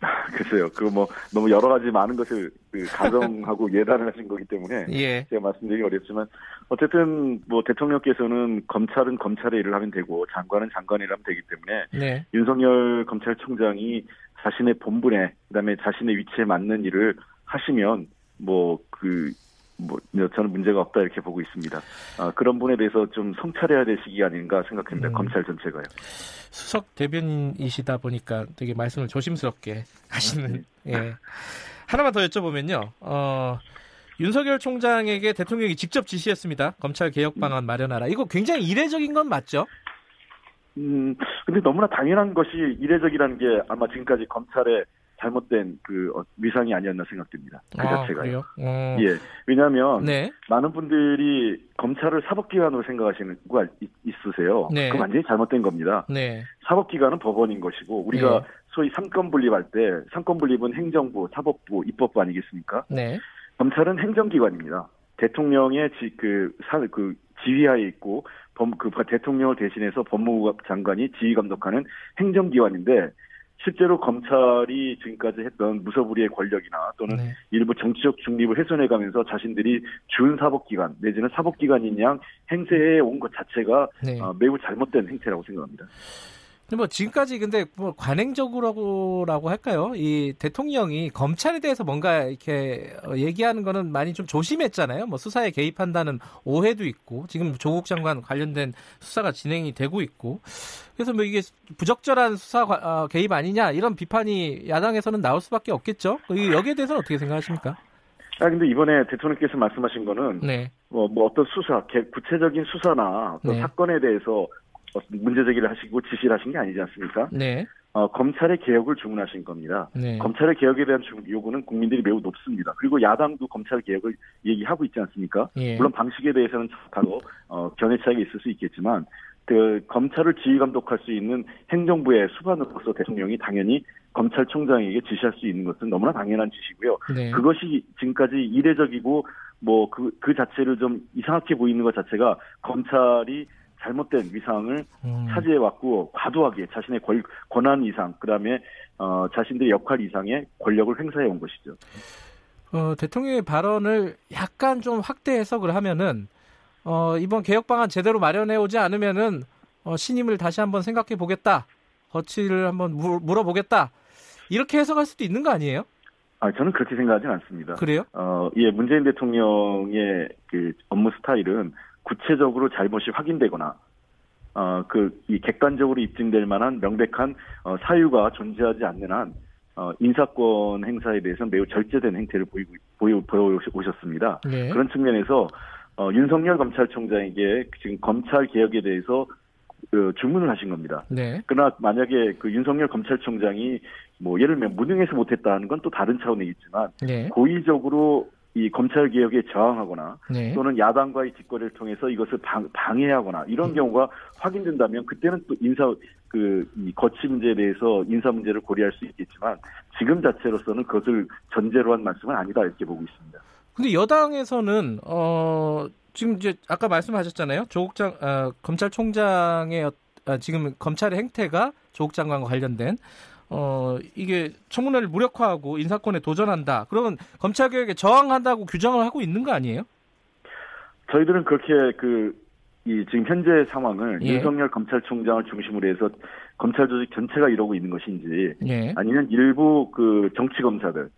글쎄요. 그 뭐 너무 여러 가지 많은 것을 그 가정하고 예단을 하신 거기 때문에 예. 제가 말씀드리기 어렵지만 어쨌든 뭐 대통령께서는 검찰은 검찰의 일을 하면 되고 장관은 장관의 일을 하면 되기 때문에 네. 윤석열 검찰총장이 자신의 본분에 그다음에 자신의 위치에 맞는 일을 하시면 뭐 그 뭐 저는 문제가 없다 이렇게 보고 있습니다. 아, 그런 분에 대해서 좀 성찰해야 될 시기 아닌가 생각합니다. 음. 검찰 전체가요. 수석 대변인이시다 보니까 되게 말씀을 조심스럽게 하시는. 네. 예. 하나만 더 여쭤보면요. 어, 윤석열 총장에게 대통령이 직접 지시했습니다. 검찰 개혁 방안 마련하라. 이거 굉장히 이례적인 건 맞죠? 음, 근데 너무나 당연한 것이 이례적이라는 게 아마 지금까지 검찰의 잘못된 그 어, 위상이 아니었나 생각됩니다. 그 아, 자체가요. 어... 예. 왜냐하면 네. 많은 분들이 검찰을 사법기관으로 생각하시는 거 있으세요. 네. 그건 완전히 잘못된 겁니다. 네. 사법기관은 법원인 것이고 우리가 네. 소위 삼권 분립할 때 삼권 분립은 행정부, 사법부, 입법부 아니겠습니까? 네. 검찰은 행정기관입니다. 대통령의 지, 그, 사, 그 지휘하에 있고 범, 그 대통령을 대신해서 법무부 장관이 지휘 감독하는 행정기관인데 실제로 검찰이 지금까지 했던 무소불위의 권력이나 또는 네. 일부 정치적 중립을 훼손해가면서 자신들이 준 사법기관 내지는 사법기관인 양 행세해 온 것 자체가 네. 어, 매우 잘못된 행태라고 생각합니다. 뭐 지금까지 근데 뭐 관행적으로라고 할까요? 이 대통령이 검찰에 대해서 뭔가 이렇게 어, 얘기하는 거는 많이 좀 조심했잖아요. 뭐 수사에 개입한다는 오해도 있고 지금 조국 장관 관련된 수사가 진행이 되고 있고 그래서 뭐 이게 부적절한 수사 어, 개입 아니냐 이런 비판이 야당에서는 나올 수밖에 없겠죠. 여기에 대해서는 어떻게 생각하십니까? 아 근데 이번에 대통령께서 말씀하신 거는 네. 뭐, 뭐 어떤 수사, 구체적인 수사나 네. 사건에 대해서 문제 제기를 하시고 지시를 하신 게 아니지 않습니까? 네. 어, 검찰의 개혁을 주문하신 겁니다. 네. 검찰의 개혁에 대한 요구는 국민들이 매우 높습니다. 그리고 야당도 검찰 개혁을 얘기하고 있지 않습니까? 예. 물론 방식에 대해서는 바로 어, 견해 차이가 있을 수 있겠지만 그 검찰을 지휘 감독할 수 있는 행정부의 수반으로서 대통령이 당연히 검찰총장에게 지시할 수 있는 것은 너무나 당연한 지시고요. 네. 그것이 지금까지 이례적이고 뭐그그 자체를 좀 이상하게 보이는 것 자체가 검찰이 잘못된 위상을 음. 차지해 왔고 과도하게 자신의 권, 권한 이상 그다음에 어, 자신들의 역할 이상의 권력을 행사해 온 것이죠. 어, 대통령의 발언을 약간 좀 확대 해석을 하면은 어, 이번 개혁 방안 제대로 마련해 오지 않으면은 어, 신임을 다시 한번 생각해 보겠다. 거치를 한번 물, 물어보겠다. 이렇게 해석할 수도 있는 거 아니에요? 아, 저는 그렇게 생각하지는 않습니다. 그래요? 어, 예, 문재인 대통령의 그 업무 스타일은 구체적으로 잘못이 확인되거나 어, 그, 이 객관적으로 입증될 만한 명백한 어, 사유가 존재하지 않는 한 어, 인사권 행사에 대해서는 매우 절제된 행태를 보이고, 보여, 보여 오셨습니다. 네. 그런 측면에서 어, 윤석열 검찰총장에게 지금 검찰 개혁에 대해서 그 주문을 하신 겁니다. 네. 그러나 만약에 그 윤석열 검찰총장이 뭐 예를 들면 무능해서 못했다는 건 또 다른 차원에 있지만 네. 고의적으로 이 검찰 개혁에 저항하거나 네. 또는 야당과의 뒷거리를 통해서 이것을 방, 해하거나 이런 음. 경우가 확인된다면 그때는 또 인사 그 이 거치 문제에 대해서 인사 문제를 고려할 수 있겠지만 지금 자체로서는 그것을 전제로 한 말씀은 아니다 이렇게 보고 있습니다. 근데 여당에서는 어 지금 이제 아까 말씀하셨잖아요. 조국 장 어, 검찰총장의 어, 지금 검찰의 행태가 조국 장관과 관련된 어, 이게 청문회를 무력화하고 인사권에 도전한다. 그러면 검찰개혁에 저항한다고 규정을 하고 있는 거 아니에요? 저희들은 그렇게 그, 이 지금 현재 상황을 예. 윤석열 검찰총장을 중심으로 해서 검찰 조직 전체가 이러고 있는 것인지 예. 아니면 일부 그 정치 검사들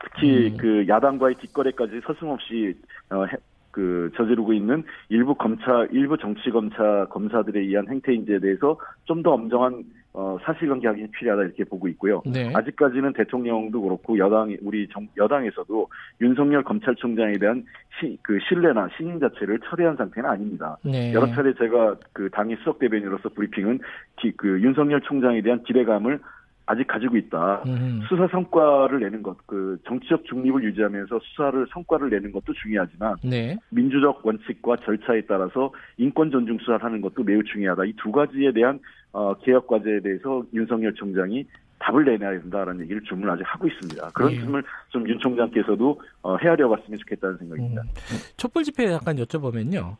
특히 음. 그 야당과의 뒷거래까지 서슴없이 어, 그 저지르고 있는 일부 검찰 일부 정치 검사 검사들에 의한 행태인지에 대해서 좀 더 엄정한 어, 사실관계 확인이 필요하다 이렇게 보고 있고요. 네. 아직까지는 대통령도 그렇고 여당 우리 정, 여당에서도 윤석열 검찰총장에 대한 시, 그 신뢰나 신임 자체를 철회한 상태는 아닙니다. 네. 여러 차례 제가 그 당의 수석 대변인으로서 브리핑은 기, 그 윤석열 총장에 대한 기대감을 아직 가지고 있다. 음. 수사 성과를 내는 것, 그 정치적 중립을 유지하면서 수사를 성과를 내는 것도 중요하지만 네. 민주적 원칙과 절차에 따라서 인권 존중 수사를 하는 것도 매우 중요하다. 이 두 가지에 대한 어, 개혁 과제에 대해서 윤석열 총장이 답을 내놔야 된다라는 얘기를 주문을 아직 하고 있습니다. 그런 네. 점을 좀 윤 총장께서도 어, 헤아려 봤으면 좋겠다는 생각입니다. 음. 촛불 집회 잠깐 여쭤보면요.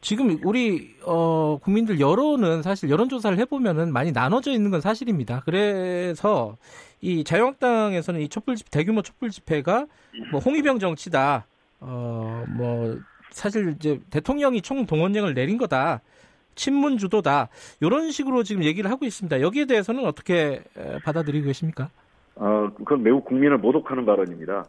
지금 우리 어, 국민들 여론은 사실 여론조사를 해보면은 많이 나눠져 있는 건 사실입니다. 그래서 이 자유한국당에서는 이 촛불 집회, 대규모 촛불 집회가 뭐 홍위병 정치다. 어, 뭐 사실 이제 대통령이 총 동원령을 내린 거다. 친문 주도다. 이런 식으로 지금 얘기를 하고 있습니다. 여기에 대해서는 어떻게 받아들이고 계십니까? 어, 그건 매우 국민을 모독하는 발언입니다.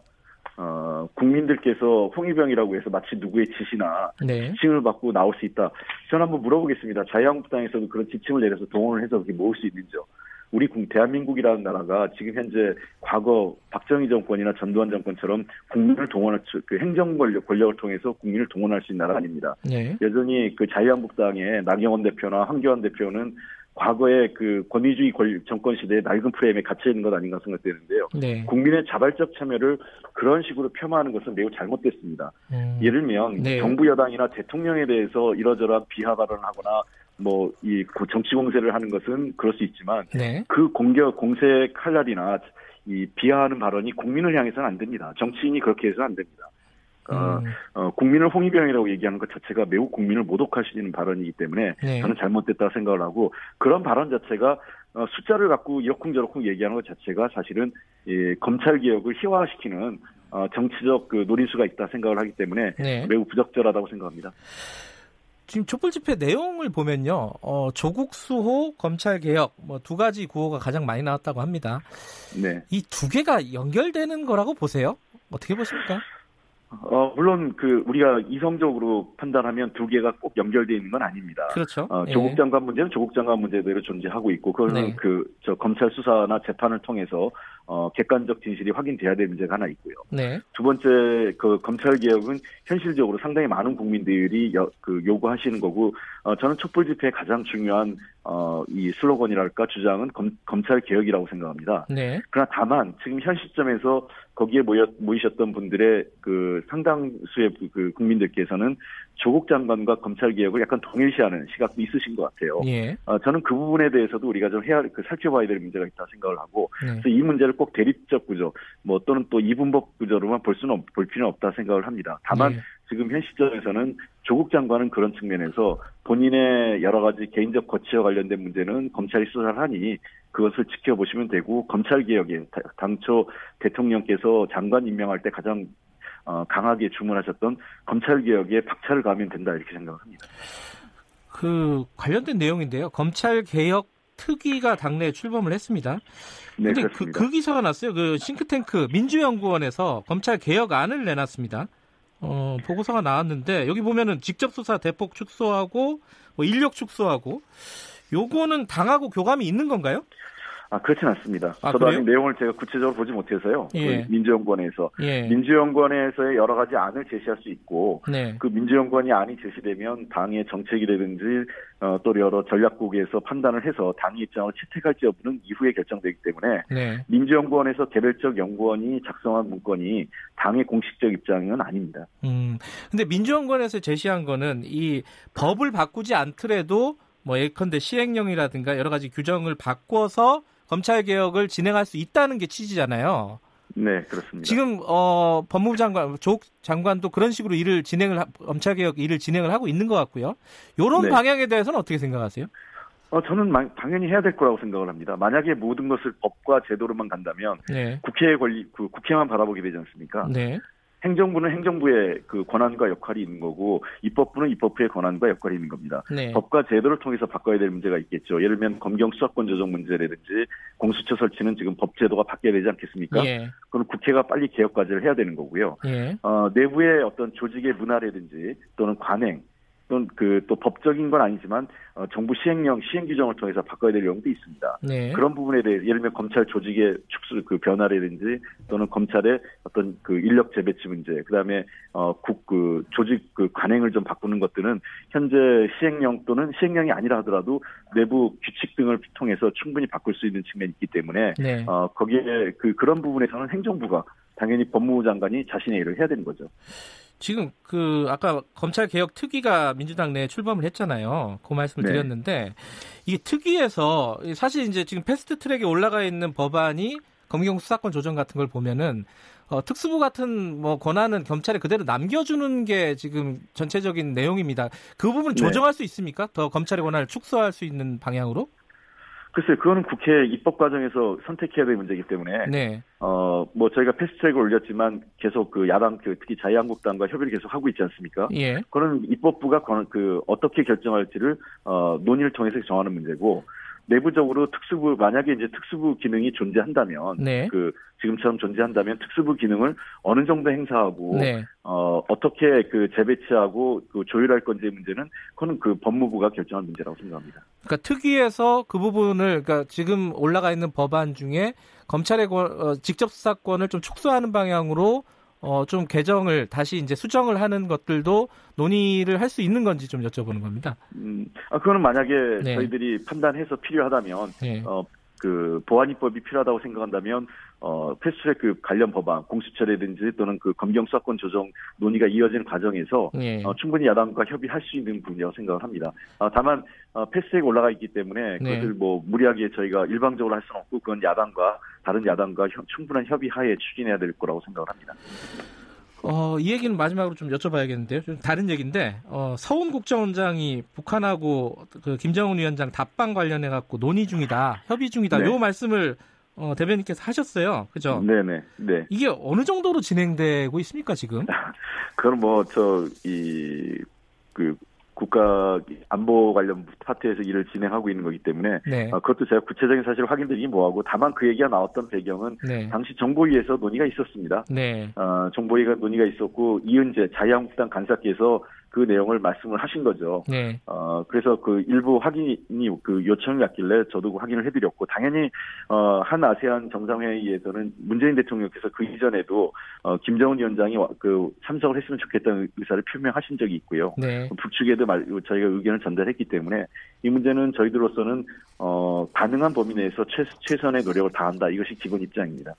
어, 국민들께서 홍위병이라고 해서 마치 누구의 지시나 네. 지침을 받고 나올 수 있다. 저는 한번 물어보겠습니다. 자유한국당에서도 그런 지침을 내려서 동원을 해서 그렇게 모을 수 있는지요. 우리 대한민국이라는 나라가 지금 현재 과거 박정희 정권이나 전두환 정권처럼 국민을 동원할 그 행정 권력 권력을 통해서 국민을 동원할 수 있는 나라 아닙니다. 네. 여전히 그 자유한국당의 나경원 대표나 황교안 대표는 과거의 그 권위주의 정권 시대의 낡은 프레임에 갇혀 있는 것 아닌가 생각되는데요. 네. 국민의 자발적 참여를 그런 식으로 폄하하는 것은 매우 잘못됐습니다. 음. 예를 들면 네. 정부 여당이나 대통령에 대해서 이러저러한 비하 발언을 하거나 뭐 이 정치 공세를 하는 것은 그럴 수 있지만 네. 그 공격 공세 칼날이나 이 비하하는 발언이 국민을 향해서는 안 됩니다. 정치인이 그렇게 해서는 안 됩니다. 어, 음. 어, 국민을 홍위병이라고 얘기하는 것 자체가 매우 국민을 모독하시는 발언이기 때문에 네. 저는 잘못됐다 생각을 하고 그런 발언 자체가 어, 숫자를 갖고 이러쿵저러쿵 얘기하는 것 자체가 사실은 이 검찰 개혁을 희화시키는 어, 정치적 그 노린수가 있다 생각을 하기 때문에 네. 매우 부적절하다고 생각합니다. 지금 촛불 집회 내용을 보면요, 어, 조국 수호 검찰 개혁 뭐 두 가지 구호가 가장 많이 나왔다고 합니다. 네. 이 두 개가 연결되는 거라고 보세요? 어떻게 보십니까? 어, 물론 그 우리가 이성적으로 판단하면 두 개가 꼭 연결되어 있는 건 아닙니다. 그렇죠. 어, 조국 예. 장관 문제는 조국 장관 문제대로 존재하고 있고 그거는 네. 그저 검찰 수사나 재판을 통해서 어, 객관적 진실이 확인돼야 될 문제가 하나 있고요. 네. 두 번째 그 검찰 개혁은 현실적으로 상당히 많은 국민들이 여, 그 요구하시는 거고 어, 저는 촛불 집회의 가장 중요한 어, 이 슬로건이랄까 주장은 검, 검찰 개혁이라고 생각합니다. 네. 그러나 다만 지금 현 시점에서 거기에 모여, 모이셨던 분들의 그 상당수의 그 국민들께서는 조국 장관과 검찰 개혁을 약간 동일시하는 시각도 있으신 것 같아요. 예. 어, 저는 그 부분에 대해서도 우리가 좀 해야 그 살펴봐야 될 문제가 있다 생각을 하고 네. 그래서 이 문제를 꼭 대립적 구조 뭐 또는 또 이분법 구조로만 볼 수는 없, 볼 필요는 없다 생각을 합니다. 다만 예. 지금 현 시점에서는 조국 장관은 그런 측면에서 본인의 여러 가지 개인적 거취와 관련된 문제는 검찰이 수사를 하니 그것을 지켜보시면 되고 검찰 개혁에 당초 대통령께서 장관 임명할 때 가장 어, 강하게 주문하셨던 검찰 개혁에 박차를 가하면 된다 이렇게 생각합니다. 그 관련된 내용인데요. 검찰 개혁 특위가 당내에 출범을 했습니다. 네, 근데 그, 그, 기사가 났어요. 그 싱크탱크 민주연구원에서 검찰 개혁안을 내놨습니다. 어, 보고서가 나왔는데 여기 보면은 직접 수사 대폭 축소하고 뭐 인력 축소하고 요거는 당하고 교감이 있는 건가요? 아 그렇진 않습니다. 아, 저도 그래요? 아직 내용을 제가 구체적으로 보지 못해서요. 예. 그 민주연구원에서 예. 민주연구원에서의 여러 가지 안을 제시할 수 있고 네. 그 민주연구원이 안이 제시되면 당의 정책이라든지 어, 또 여러 전략국에서 판단을 해서 당의 입장을 채택할지 여부는 이후에 결정되기 때문에 네. 민주연구원에서 개별적 연구원이 작성한 문건이 당의 공식적 입장은 아닙니다. 음. 근데 민주연구원에서 제시한 거는 이 법을 바꾸지 않더라도 뭐 예컨대 시행령이라든가 여러 가지 규정을 바꿔서 검찰 개혁을 진행할 수 있다는 게 취지잖아요. 네, 그렇습니다. 지금 어, 법무부 장관 조국 장관도 그런 식으로 일을 진행을 검찰 개혁 일을 진행을 하고 있는 것 같고요. 이런 네. 방향에 대해서는 어떻게 생각하세요? 어, 저는 마, 당연히 해야 될 거라고 생각을 합니다. 만약에 모든 것을 법과 제도로만 간다면 네. 국회의 권리, 그 국회만 바라보게 되지 않습니까? 네. 행정부는 행정부의 그 권한과 역할이 있는 거고 입법부는 입법부의 권한과 역할이 있는 겁니다. 네. 법과 제도를 통해서 바꿔야 될 문제가 있겠죠. 예를 들면 검경 수사권 조정 문제라든지 공수처 설치는 지금 법 제도가 바뀌어야 되지 않겠습니까? 예. 그럼 국회가 빨리 개혁 과제를 해야 되는 거고요. 예. 어, 내부의 어떤 조직의 문화라든지 또는 관행 또는 그 또 법적인 건 아니지만 어, 정부 시행령 시행 규정을 통해서 바꿔야 될 내용도 있습니다. 네. 그런 부분에 대해 예를 들면 검찰 조직의 축소 그 변화라든지 또는 검찰의 어떤 그 인력 재배치 문제, 그다음에 어국 그 조직 그 관행을 좀 바꾸는 것들은 현재 시행령 또는 시행령이 아니라 하더라도 내부 규칙 등을 통해서 충분히 바꿀 수 있는 측면이 있기 때문에 네. 어 거기에 그 그런 부분에서는 행정부가 당연히 법무부 장관이 자신의 일을 해야 되는 거죠. 지금 그 아까 검찰 개혁 특위가 민주당 내에 출범을 했잖아요. 그 말씀을 네. 드렸는데 이게 특위에서 사실 이제 지금 패스트 트랙에 올라가 있는 법안이 검경 수사권 조정 같은 걸 보면은 어, 특수부 같은 뭐 권한은 검찰에 그대로 남겨주는 게 지금 전체적인 내용입니다. 그 부분 네. 조정할 수 있습니까? 더 검찰의 권한을 축소할 수 있는 방향으로? 글쎄요, 그거는 국회 입법 과정에서 선택해야 될 문제이기 때문에, 네. 어, 뭐 저희가 패스트트랙을 올렸지만 계속 그 야당, 그 특히 자유한국당과 협의를 계속 하고 있지 않습니까? 예. 그거는 입법부가 그 어떻게 결정할지를 어, 논의를 통해서 정하는 문제고, 내부적으로 특수부 만약에 이제 특수부 기능이 존재한다면 네. 그 지금처럼 존재한다면 특수부 기능을 어느 정도 행사하고 네. 어 어떻게 그 재배치하고 그 조율할 건지 문제는 그거는 그 법무부가 결정할 문제라고 생각합니다. 그러니까 특위에서 그 부분을 그러니까 지금 올라가 있는 법안 중에 검찰의 어, 직접 수사권을 좀 축소하는 방향으로 어, 좀 개정을 다시 이제 수정을 하는 것들도 논의를 할 수 있는 건지 좀 여쭤보는 겁니다. 음, 아, 그거는 만약에 네. 저희들이 판단해서 필요하다면, 네. 어, 그 보안 입법이 필요하다고 생각한다면 어 패스트트랙 그 관련 법안 공수처라든지 또는 그 검경 수사권 조정 논의가 이어지는 과정에서 예. 어, 충분히 야당과 협의할 수 있는 부분이라고 생각을 합니다. 어, 다만 어, 패스트트랙 올라가 있기 때문에 네. 그것을 뭐 무리하게 저희가 일방적으로 할 수는 없고 그건 야당과 다른 야당과 혀, 충분한 협의하에 추진해야 될 거라고 생각을 합니다. 어, 이 얘기는 마지막으로 좀 여쭤봐야겠는데요. 좀 다른 얘기인데, 어, 서훈 국정원장이 북한하고 그 김정은 위원장 답방 관련해 갖고 논의 중이다, 협의 중이다, 네. 요 말씀을 어, 대변인께서 하셨어요. 그죠? 네네. 네. 이게 어느 정도로 진행되고 있습니까, 지금? 그건 뭐, 저, 이, 그, 국가 안보 관련 파트에서 일을 진행하고 있는 거기 때문에 네. 어, 그것도 제가 구체적인 사실 확인드리기 뭐하고 다만 그 얘기가 나왔던 배경은 네. 당시 정보위에서 논의가 있었습니다. 네. 어, 정보위가 논의가 있었고 이은재 자유한국당 간사께서 그 내용을 말씀을 하신 거죠. 네. 어, 그래서 그 일부 확인이 그 요청이 왔길래 저도 그 확인을 해드렸고 당연히 어, 한 아세안 정상회의에서는 문재인 대통령께서 그 이전에도 어, 김정은 위원장이 그 참석을 했으면 좋겠다는 의사를 표명하신 적이 있고요. 네. 북측에도 말, 저희가 의견을 전달했기 때문에 이 문제는 저희들로서는 어, 가능한 범위 내에서 최, 최선의 노력을 다한다. 이것이 기본 입장입니다.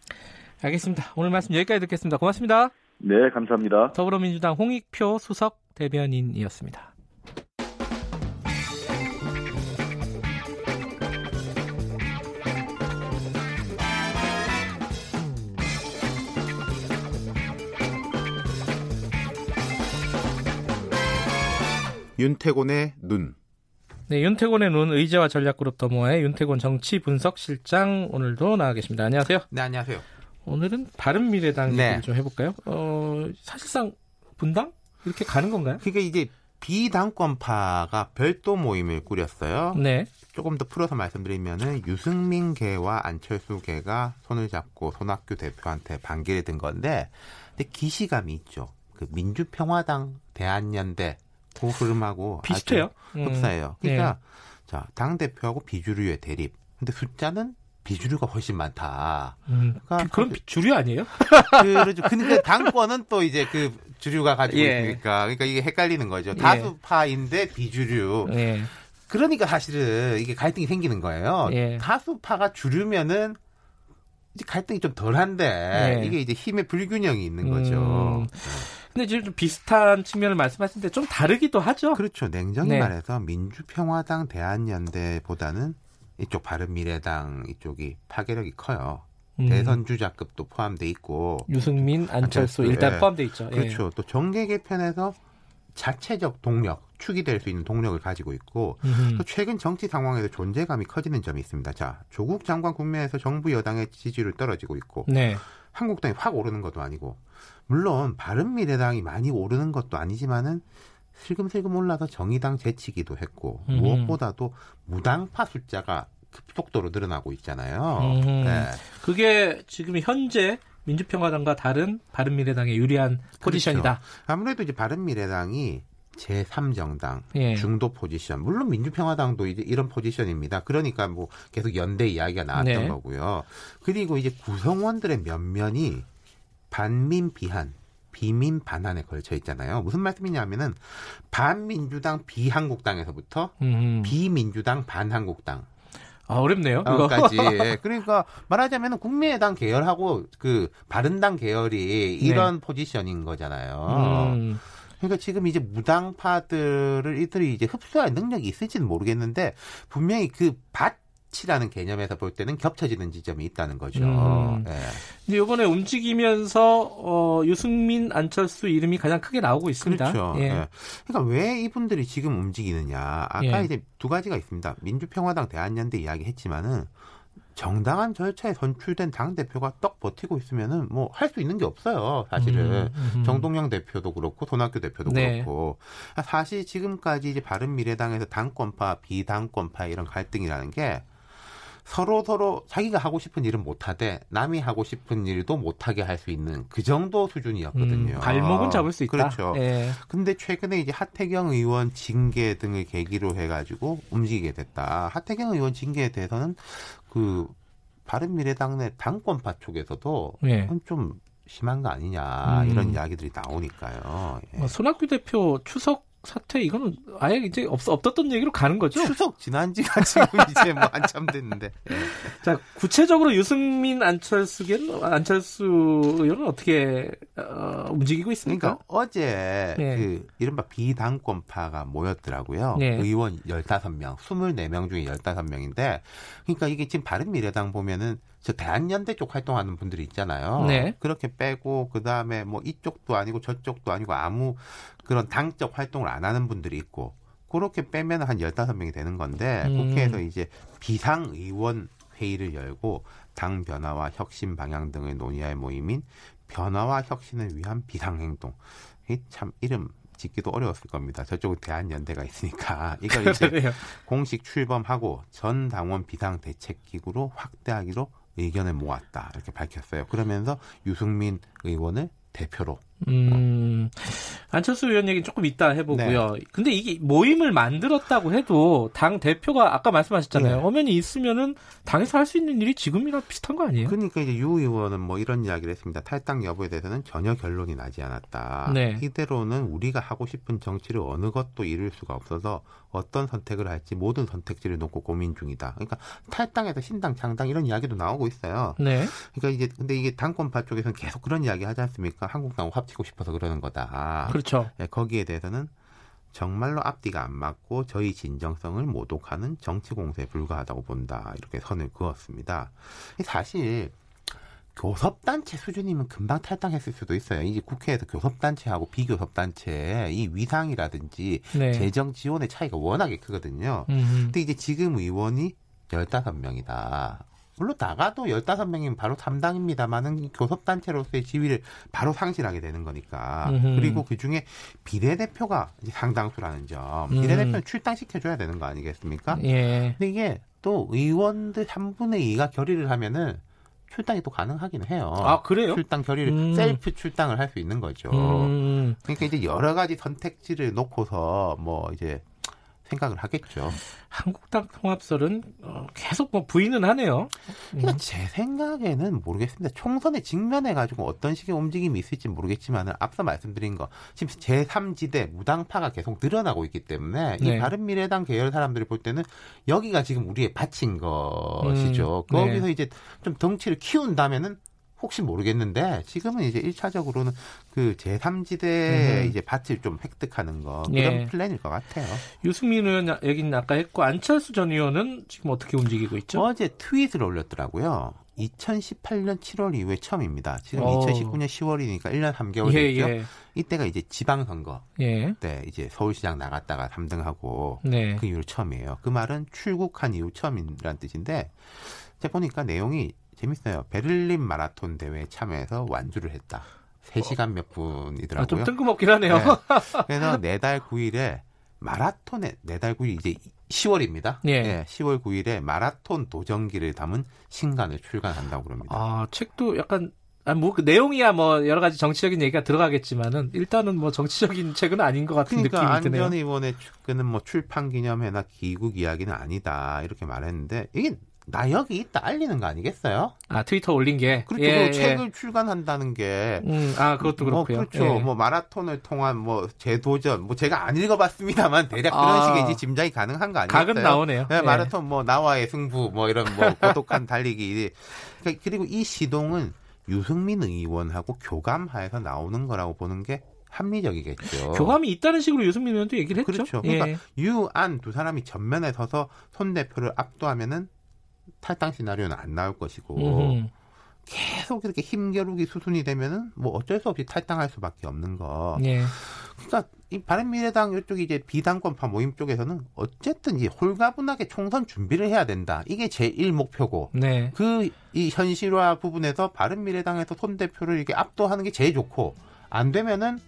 알겠습니다. 오늘 말씀 여기까지 듣겠습니다. 고맙습니다. 네, 감사합니다. 더불어민주당 홍익표 수석 대변인이었습니다. 윤태곤의 눈. 네, 윤태곤의 눈 의제와 전략그룹 더모아의 윤태곤 정치 분석실장 오늘도 나와 계십니다. 안녕하세요. 네, 안녕하세요. 오늘은 바른 미래당 네. 얘기를 좀 해볼까요? 어, 사실상 분당 이렇게 가는 건가요? 그러니까 이제 비당권파가 별도 모임을 꾸렸어요. 네. 조금 더 풀어서 말씀드리면은 유승민 개와 안철수 개가 손을 잡고 손학규 대표한테 반기를 든 건데, 근데 기시감이 있죠. 그 민주평화당 대한연대 그 흐름하고 비슷해요. 흡사해요. 음. 그러니까 네. 자, 당 대표하고 비주류의 대립. 근데 숫자는 비주류가 훨씬 많다. 음, 그러니까 그럼 주류 아니에요? 그렇죠. 근데 당권은 또 이제 그 주류가 가지고 예. 있으니까 그러니까 이게 헷갈리는 거죠. 예. 다수파인데 비주류. 예. 그러니까 사실은 이게 갈등이 생기는 거예요. 예. 다수파가 주류면은 이제 갈등이 좀 덜한데 예. 이게 이제 힘의 불균형이 있는 거죠. 음. 근데 지금 좀 비슷한 측면을 말씀하시는데 좀 다르기도 하죠. 그렇죠. 냉정히 네. 말해서 민주평화당 대한연대보다는 이쪽 바른미래당 이쪽이 파괴력이 커요. 음. 대선 주자급도 포함돼 있고 유승민, 안철수, 일단 예. 포함돼 있죠. 예. 그렇죠. 예. 또 정계 개편에서 자체적 동력, 축이 될 수 있는 동력을 가지고 있고. 또 최근 정치 상황에서 존재감이 커지는 점이 있습니다. 자, 조국 장관 국면에서 정부 여당의 지지율 떨어지고 있고 네. 한국당이 확 오르는 것도 아니고 물론 바른미래당이 많이 오르는 것도 아니지만은 슬금슬금 올라서 정의당 제치기도 했고 음. 무엇보다도 무당파 숫자가 급속도로 늘어나고 있잖아요. 음. 네. 그게 지금 현재 민주평화당과 다른 바른미래당의 유리한 그렇죠. 포지션이다. 그렇죠. 아무래도 이제 바른미래당이 제3정당 예. 중도 포지션 물론 민주평화당도 이제 이런 포지션입니다. 그러니까 뭐 계속 연대 이야기가 나왔던 네. 거고요. 그리고 이제 구성원들의 면면이 반민 비한 비민 반환에 걸쳐 있잖아요. 무슨 말씀이냐면은 반민주당 비한국당에서부터 음. 비민주당 반한국당. 아, 어렵네요. 까지 그러니까 말하자면 국민의당 계열하고 그 바른당 계열이 이런 네. 포지션인 거잖아요. 음. 그러니까 지금 이제 무당파들을 이들이 이제 흡수할 능력이 있을지는 모르겠는데 분명히 그밭 치라는 개념에서 볼 때는 겹쳐지는 지점이 있다는 거죠. 음. 네. 근데 이번에 움직이면서 어, 유승민, 안철수 이름이 가장 크게 나오고 있습니다. 그렇죠. 예. 네. 그러니까 왜 이분들이 지금 움직이느냐? 아까 예. 이제 두 가지가 있습니다. 민주평화당 대한연대 이야기했지만은 정당한 절차에 선출된 당 대표가 떡 버티고 있으면은 뭐 할 수 있는 게 없어요. 사실은 음, 음. 정동영 대표도 그렇고 손학규 대표도 네. 그렇고 사실 지금까지 이제 바른 미래당에서 당권파 비당권파 이런 갈등이라는 게 서로 서로 자기가 하고 싶은 일은 못하되 남이 하고 싶은 일도 못하게 할 수 있는 그 정도 수준이었거든요. 음, 발목은 잡을 수 있다. 그렇죠. 예. 근데 최근에 이제 하태경 의원 징계 등을 계기로 해가지고 움직이게 됐다. 하태경 의원 징계에 대해서는 그 바른미래당 내 당권파 쪽에서도 예. 좀 심한 거 아니냐 음. 이런 이야기들이 나오니까요. 예. 뭐 손학규 대표 추석 사태 이거는 아예 이제 없, 없었던 얘기로 가는 거죠. 추석 지난 지가 지금 이제 뭐 한참 됐는데. 네. 자, 구체적으로 유승민 안철수겐 안철수 의원은 어떻게 어, 움직이고 있습니까? 그러니까 어제 네. 그 이른바 비당권파가 모였더라고요. 네. 의원 15명, 24명 중에 15명인데 그러니까 이게 지금 바른 미래당 보면은 저 대한연대 쪽 활동하는 분들이 있잖아요. 네. 그렇게 빼고 그 다음에 뭐 이쪽도 아니고 저쪽도 아니고 아무 그런 당적 활동을 안 하는 분들이 있고 그렇게 빼면 한 열다섯 명이 되는 건데 음. 국회에서 이제 비상의원 회의를 열고 당 변화와 혁신 방향 등을 논의할 모임인 변화와 혁신을 위한 비상행동. 참 이름 짓기도 어려웠을 겁니다. 저쪽은 대한연대가 있으니까 이걸 이제 공식 출범하고 전 당원 비상 대책기구로 확대하기로 의견을 모았다 이렇게 밝혔어요. 그러면서 유승민 의원을 대표로. 음, 안철수 의원 얘기 조금 이따 해보고요. 네. 근데 이게 모임을 만들었다고 해도 당 대표가 아까 말씀하셨잖아요. 네. 엄연히 있으면은 당에서 할 수 있는 일이 지금이랑 비슷한 거 아니에요? 그러니까 이제 유 의원은 뭐 이런 이야기를 했습니다. 탈당 여부에 대해서는 전혀 결론이 나지 않았다. 네. 이대로는 우리가 하고 싶은 정치를 어느 것도 이룰 수가 없어서 어떤 선택을 할지 모든 선택지를 놓고 고민 중이다. 그러니까 탈당에서 신당 창당 이런 이야기도 나오고 있어요. 네. 그러니까 이제 근데 이게 당권파 쪽에서는 계속 그런 이야기 하지 않습니까? 한국당 합 치고 싶어서 그러는 거다. 그렇죠. 네, 거기에 대해서는 정말로 앞뒤가 안 맞고 저희 진정성을 모독하는 정치 공세에 불과하다고 본다. 이렇게 선을 그었습니다. 사실 교섭단체 수준이면 금방 탈당했을 수도 있어요. 이제 국회에서 교섭단체하고 비교섭단체의 이 위상이라든지 네. 재정 지원의 차이가 워낙에 크거든요. 음흠. 근데 이제 지금 의원이 15명이다. 물론 나가도 15명이면 바로 3당입니다만은 교섭단체로서의 지위를 바로 상실하게 되는 거니까. 음흠. 그리고 그 중에 비례대표가 상당수라는 점. 음. 비례대표는 출당시켜줘야 되는 거 아니겠습니까? 예. 근데 이게 또 의원들 3분의 2가 결의를 하면은 출당이 또 가능하긴 해요. 아 그래요? 출당 결의를 음. 셀프 출당을 할 수 있는 거죠. 음. 그러니까 이제 여러 가지 선택지를 놓고서 뭐 이제 생각을 하겠죠. 한국당 통합설은 어, 계속 뭐 부인은 하네요. 그러니까 음. 제 생각에는 모르겠습니다. 총선에 직면해 가지고 어떤 식의 움직임이 있을지 모르겠지만 앞서 말씀드린 거 지금 제3지대 무당파가 계속 늘어나고 있기 때문에 네. 이 바른 미래당 계열 사람들이 볼 때는 여기가 지금 우리의 바친 것이죠. 음. 거기서 네. 이제 좀 덩치를 키운다면은 혹시 모르겠는데 지금은 이제 1차적으로는 그 제3지대 음. 이제 밭을 좀 획득하는 거 그런 예. 플랜일 것 같아요. 유승민 의원 얘기는 아까 했고 안철수 전 의원은 지금 어떻게 움직이고 있죠? 어제 트윗을 올렸더라고요. 2018년 7월 이후에 처음입니다. 지금 오. 2019년 10월이니까 1년 3개월 예, 됐죠. 예. 이때가 이제 지방선거 예. 때 이제 서울시장 나갔다가 3등하고 네. 그 이후로 처음이에요. 그 말은 출국한 이후 처음이라는 뜻인데 제가 보니까 내용이 재밌어요. 베를린 마라톤 대회에 참여해서 완주를 했다. 3시간 몇 분이더라고요. 아, 좀 뜬금없긴 하네요. 네. 그래서 내달 9일에 마라톤에 내달 9일 이제 10월입니다. 예. 네, 10월 9일에 마라톤 도전기를 담은 신간을 출간한다고 그럽니다. 아, 책도 약간 아, 뭐, 그 내용이야 뭐, 여러 가지 정치적인 얘기가 들어가겠지만은, 일단은 뭐, 정치적인 책은 아닌 것 같은 그러니까 느낌이 드네요. 안전 의원의 측근은 뭐, 출판 기념회나 기국 이야기는 아니다. 이렇게 말했는데, 이게 나 여기 있다 알리는 거 아니겠어요? 아 트위터 올린 게 그렇죠. 예, 예. 책을 출간한다는 게, 음, 아 그것도 뭐, 그렇고요. 그렇죠. 예. 뭐 마라톤을 통한 뭐 재도전, 뭐 제가 안 읽어봤습니다만 대략 그런 아, 식의 이제 짐작이 가능한 거 아니겠어요? 각은 나오네요. 네, 예. 마라톤 뭐 나와의 승부, 뭐 이런 뭐 고독한 달리기. 그러니까 그리고 이 시동은 유승민 의원하고 교감하에서 나오는 거라고 보는 게 합리적이겠죠. 교감이 있다는 식으로 유승민 의원도 얘기를 했죠. 그렇죠. 그러니까 예. 유안 두 사람이 전면에 서서 손 대표를 압도하면은 탈당 시나리오는 안 나올 것이고 음흠. 계속 이렇게 힘겨루기 수순이 되면은 뭐 어쩔 수 없이 탈당할 수밖에 없는 거. 예. 그러니까 이 바른미래당 이쪽이 이제 비당권파 모임 쪽에서는 어쨌든 이 홀가분하게 총선 준비를 해야 된다. 이게 제1 목표고. 네. 그이 현실화 부분에서 바른미래당에서 손 대표를 이렇게 압도하는 게 제일 좋고 안 되면은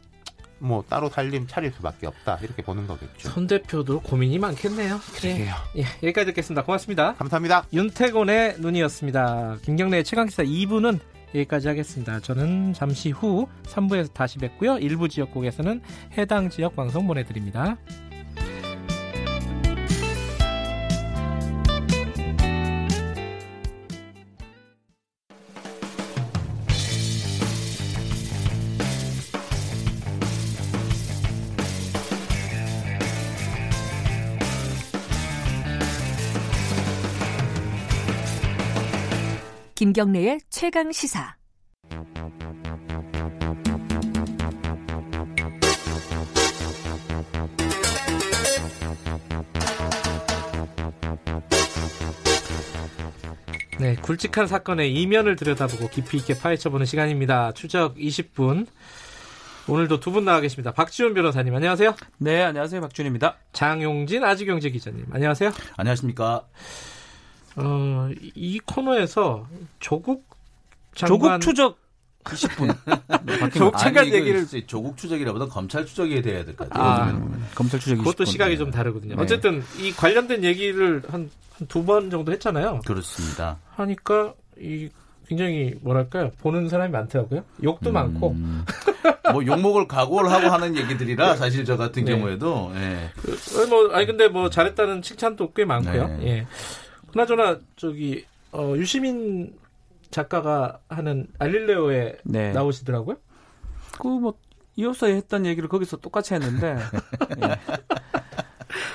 뭐 따로 살림 차릴 수밖에 없다 이렇게 보는 거겠죠. 손 대표도 고민이 많겠네요. 그래요. 예, 여기까지 듣겠습니다. 고맙습니다. 감사합니다. 윤태곤의 눈이었습니다. 김경래의 최강 기사 2부는 여기까지 하겠습니다. 저는 잠시 후 3부에서 다시 뵙고요. 일부 지역국에서는 해당 지역 방송 보내드립니다. 김경래의 최강 시사. 네, 굵직한 사건의 이면을 들여다보고 깊이 있게 파헤쳐보는 시간입니다. 추적 20분. 오늘도 두 분 나와 계십니다. 박지훈 변호사님, 안녕하세요. 네, 안녕하세요. 박준입니다. 장용진 아지경제 기자님, 안녕하세요. 안녕하십니까. 어, 이 코너에서 조국 장관... 조국 추적 20분. 조국 차관 얘기를 조국 추적이라보다 검찰 추적이 돼야 될것 같아요. 아, 검찰 추적이 그것도 20분. 시각이 좀 다르거든요. 네. 어쨌든 이 관련된 얘기를 한 두 번 정도 했잖아요. 그렇습니다. 하니까 이 굉장히 뭐랄까요 보는 사람이 많더라고요. 욕도 음, 많고. 뭐 욕먹을 각오를 하고 하는 얘기들이라 사실 저 같은 네. 경우에도. 예. 그, 뭐 아니 근데 뭐 잘했다는 칭찬도 꽤 많고요. 네. 예. 그나저나 저기 어, 유시민 작가가 하는 알릴레오에 네. 나오시더라고요. 그뭐 이어서 했던 얘기를 거기서 똑같이 했는데. 예.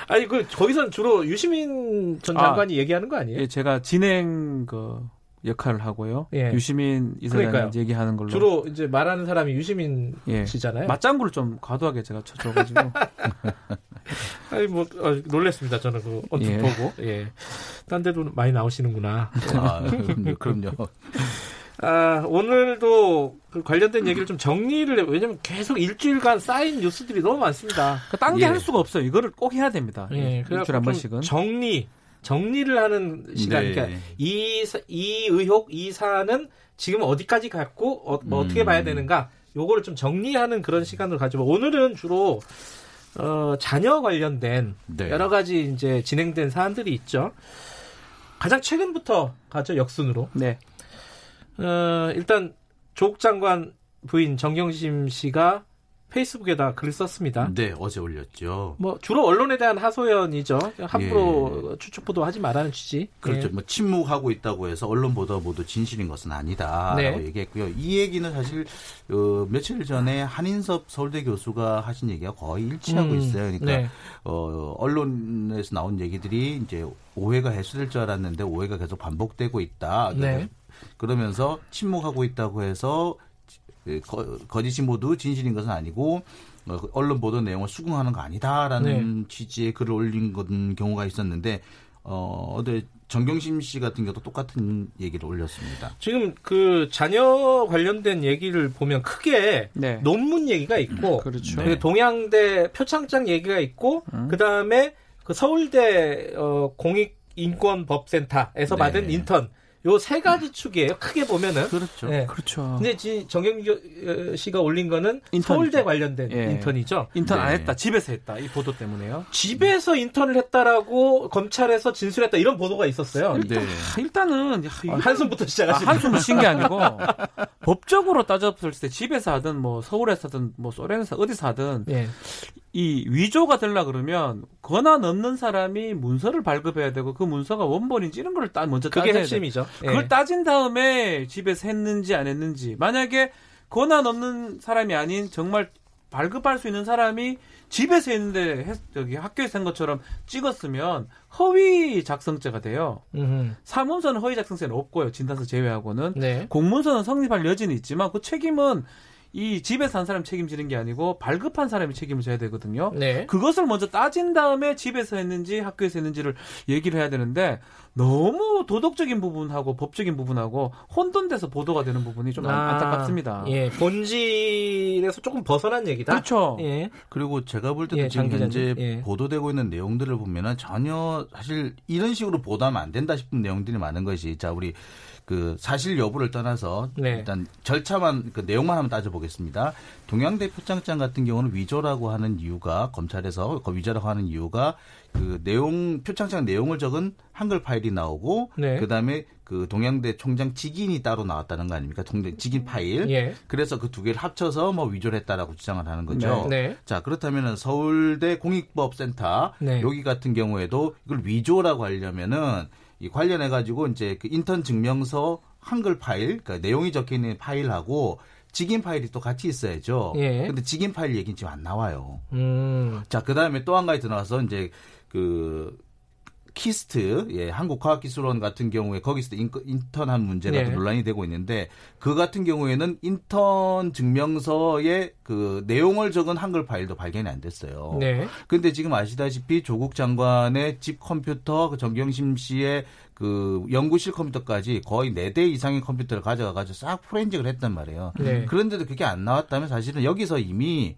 아니 그 거기선 주로 유시민 전 장관이 아, 얘기하는 거 아니에요? 예, 제가 진행 그 역할을 하고요. 예. 유시민 이사장이 얘기하는 걸로 주로 이제 말하는 사람이 유시민 예. 씨잖아요. 맞장구를 좀 과도하게 제가 쳐줘가지고. 아니 뭐 어, 놀랬습니다. 저는 그 언뜻 예. 보고. 예. 딴 데도 많이 나오시는구나. 아, 그럼요. 아, 오늘도 그 관련된 얘기를 좀 정리를 해. 왜냐면 계속 일주일간 쌓인 뉴스들이 너무 많습니다. 그러니까 딴게 할 예. 수가 없어요. 이거를 꼭 해야 됩니다. 예. 일주일 한 번씩은. 정리, 정리를 하는 시간. 네. 그러니까 이, 이 의혹, 이 사안은 지금 어디까지 갔고 어, 뭐 음. 어떻게 봐야 되는가. 요거를 좀 정리하는 그런 시간을 가지고 오늘은 주로 어, 자녀 관련된 네. 여러 가지 이제 진행된 사안들이 있죠. 가장 최근부터 가죠 역순으로. 네. 어, 일단 조국 장관 부인 정경심 씨가 페이스북에다 글을 썼습니다. 네, 어제 올렸죠. 뭐 주로 언론에 대한 하소연이죠. 함부로 예. 추측 보도하지 말라는 취지. 그렇죠. 예. 뭐 침묵하고 있다고 해서 언론 보도 모두 진실인 것은 아니다라고 네. 얘기했고요. 이 얘기는 사실 어, 며칠 전에 한인섭 서울대 교수가 하신 얘기가 거의 일치하고 음, 있어요. 그러니까 네. 어, 언론에서 나온 얘기들이 이제 오해가 해소될 줄 알았는데 오해가 계속 반복되고 있다. 네. 그러면서 침묵하고 있다고 해서 그 거짓이 모두 진실인 것은 아니고 어, 그 언론 보도 내용을 수긍하는 거 아니다라는 네. 취지의 글을 올린 건 경우가 있었는데 어, 어제 정경심 씨 같은 경우도 똑같은 얘기를 올렸습니다. 지금 그 자녀 관련된 얘기를 보면 크게 네. 논문 얘기가 있고, 그렇죠. 네. 동양대 표창장 얘기가 있고, 음. 그 다음에 그 서울대 어, 공익인권법센터에서 네. 받은 인턴 요 세 가지 축이에요. 크게 보면은. 그렇죠. 네. 그렇죠. 근데 정경규 씨가 올린 거는 인턴이죠. 서울대 관련된 예. 인턴이죠. 인턴 네. 안 했다. 집에서 했다. 이 보도 때문에요. 집에서 인턴을 했다라고 검찰에서 진술했다. 이런 보도가 있었어요. 네. 일단은 아, 한숨부터 시작하시는 아, 한숨을 쉰 게 아니고 법적으로 따졌을 때 집에서 하든 뭐 서울에서 하든 뭐 소련에서 어디서 하든 네. 이 위조가 되려 그러면 권한 없는 사람이 문서를 발급해야 되고 그 문서가 원본인지 이런 걸 따, 먼저 따져야 그게 핵심이죠. 돼. 그걸 예. 따진 다음에 집에서 했는지 안 했는지 만약에 권한 없는 사람이 아닌 정말 발급할 수 있는 사람이 집에서 했는데 여기 학교에서 한 것처럼 찍었으면 허위 작성죄가 돼요. 음흠. 사문서는 허위 작성죄는 없고요. 진단서 제외하고는 네. 공문서는 성립할 여지는 있지만 그 책임은 이 집에 산 사람 책임지는 게 아니고 발급한 사람이 책임을 져야 되거든요. 네. 그것을 먼저 따진 다음에 집에서 했는지 학교에서 했는지를 얘기를 해야 되는데 너무 도덕적인 부분하고 법적인 부분하고 혼돈돼서 보도가 되는 부분이 좀 아, 안타깝습니다. 예, 본질에서 조금 벗어난 얘기다. 그렇죠. 예. 그리고 제가 볼 때도 예, 지금 현재 예. 보도되고 있는 내용들을 보면은 전혀 사실 이런 식으로 보도하면 안 된다 싶은 내용들이 많은 것이 자 우리 그 사실 여부를 떠나서 네. 일단 절차만 그 내용만 한번 따져보겠습니다. 보겠습니다. 동양대 표창장 같은 경우는 위조라고 하는 이유가 검찰에서 그 위조라고 하는 이유가 그 내용 표창장 내용을 적은 한글 파일이 나오고 네. 그다음에 그 동양대 총장 직인이 따로 나왔다는 거 아닙니까? 총장 직인 파일. 예. 그래서 그 두 개를 합쳐서 뭐 위조를 했다라고 주장을 하는 거죠. 네. 네. 자, 그렇다면은 서울대 공익법센터 네. 여기 같은 경우에도 이걸 위조라고 하려면은 이 관련해 가지고 이제 그 인턴 증명서 한글 파일, 그러니까 내용이 적혀 있는 파일하고 직인 파일이 또 같이 있어야죠. 예. 근데 직인 파일 얘기는 지금 안 나와요. 음. 자, 그 다음에 또 한 가지 들어가서 이제 그 KIST, 예, 한국과학기술원 같은 경우에 거기서 인턴한 문제가 네. 논란이 되고 있는데 그 같은 경우에는 인턴 증명서에 그 내용을 적은 한글 파일도 발견이 안 됐어요. 네. 근데 지금 아시다시피 조국 장관의 집 컴퓨터, 그 정경심 씨의 그 연구실 컴퓨터까지 거의 4대 이상의 컴퓨터를 가져가 가지고 싹 포렌직을 했단 말이에요. 네. 그런데도 그게 안 나왔다면 사실은 여기서 이미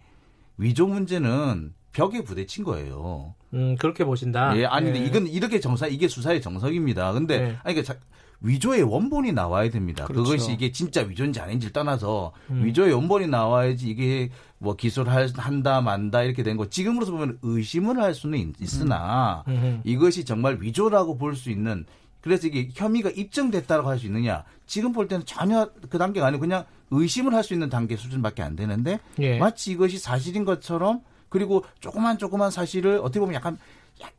위조 문제는 벽에 부딪힌 거예요. 음, 그렇게 보신다. 예, 아니, 네. 이건 이렇게 정사, 이게 수사의 정석입니다. 근데, 네. 아니, 그러니까 위조의 원본이 나와야 됩니다. 그렇죠. 그것이 이게 진짜 위조인지 아닌지를 떠나서 음. 위조의 원본이 나와야지 이게 뭐 기소를 한다 만다 이렇게 된 거. 지금으로서 보면 의심을 할 수는 있, 으나 음. 음. 이것이 정말 위조라고 볼 수 있는 그래서 이게 혐의가 입증됐다고 할 수 있느냐. 지금 볼 때는 전혀 그 단계가 아니고 그냥 의심을 할 수 있는 단계 수준밖에 안 되는데 예. 마치 이것이 사실인 것처럼 그리고 조그만 조그만 사실을 어떻게 보면 약간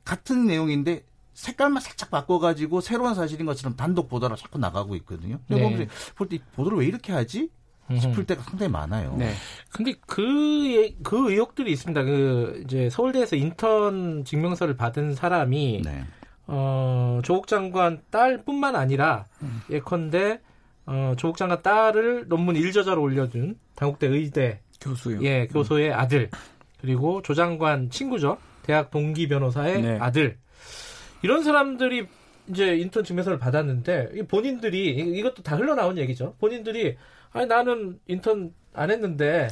같은 내용인데 색깔만 살짝 바꿔가지고 새로운 사실인 것처럼 단독 보도로 자꾸 나가고 있거든요. 네. 볼때 보도를 왜 이렇게 하지? 싶을 때가 상당히 많아요. 네. 근데 그, 그 의혹들이 있습니다. 그, 이제 서울대에서 인턴 증명서를 받은 사람이, 네. 어, 조국 장관 딸 뿐만 아니라, 음. 예컨대, 어, 조국 장관 딸을 논문 1저자로 올려준 당국대 의대 교수요. 예, 교수의 음. 아들. 그리고 조 장관 친구죠. 대학 동기 변호사의 네. 아들. 이런 사람들이 이제 인턴 증명서를 받았는데 본인들이 이것도 다 흘러나온 얘기죠. 본인들이 아니 나는 인턴 안 했는데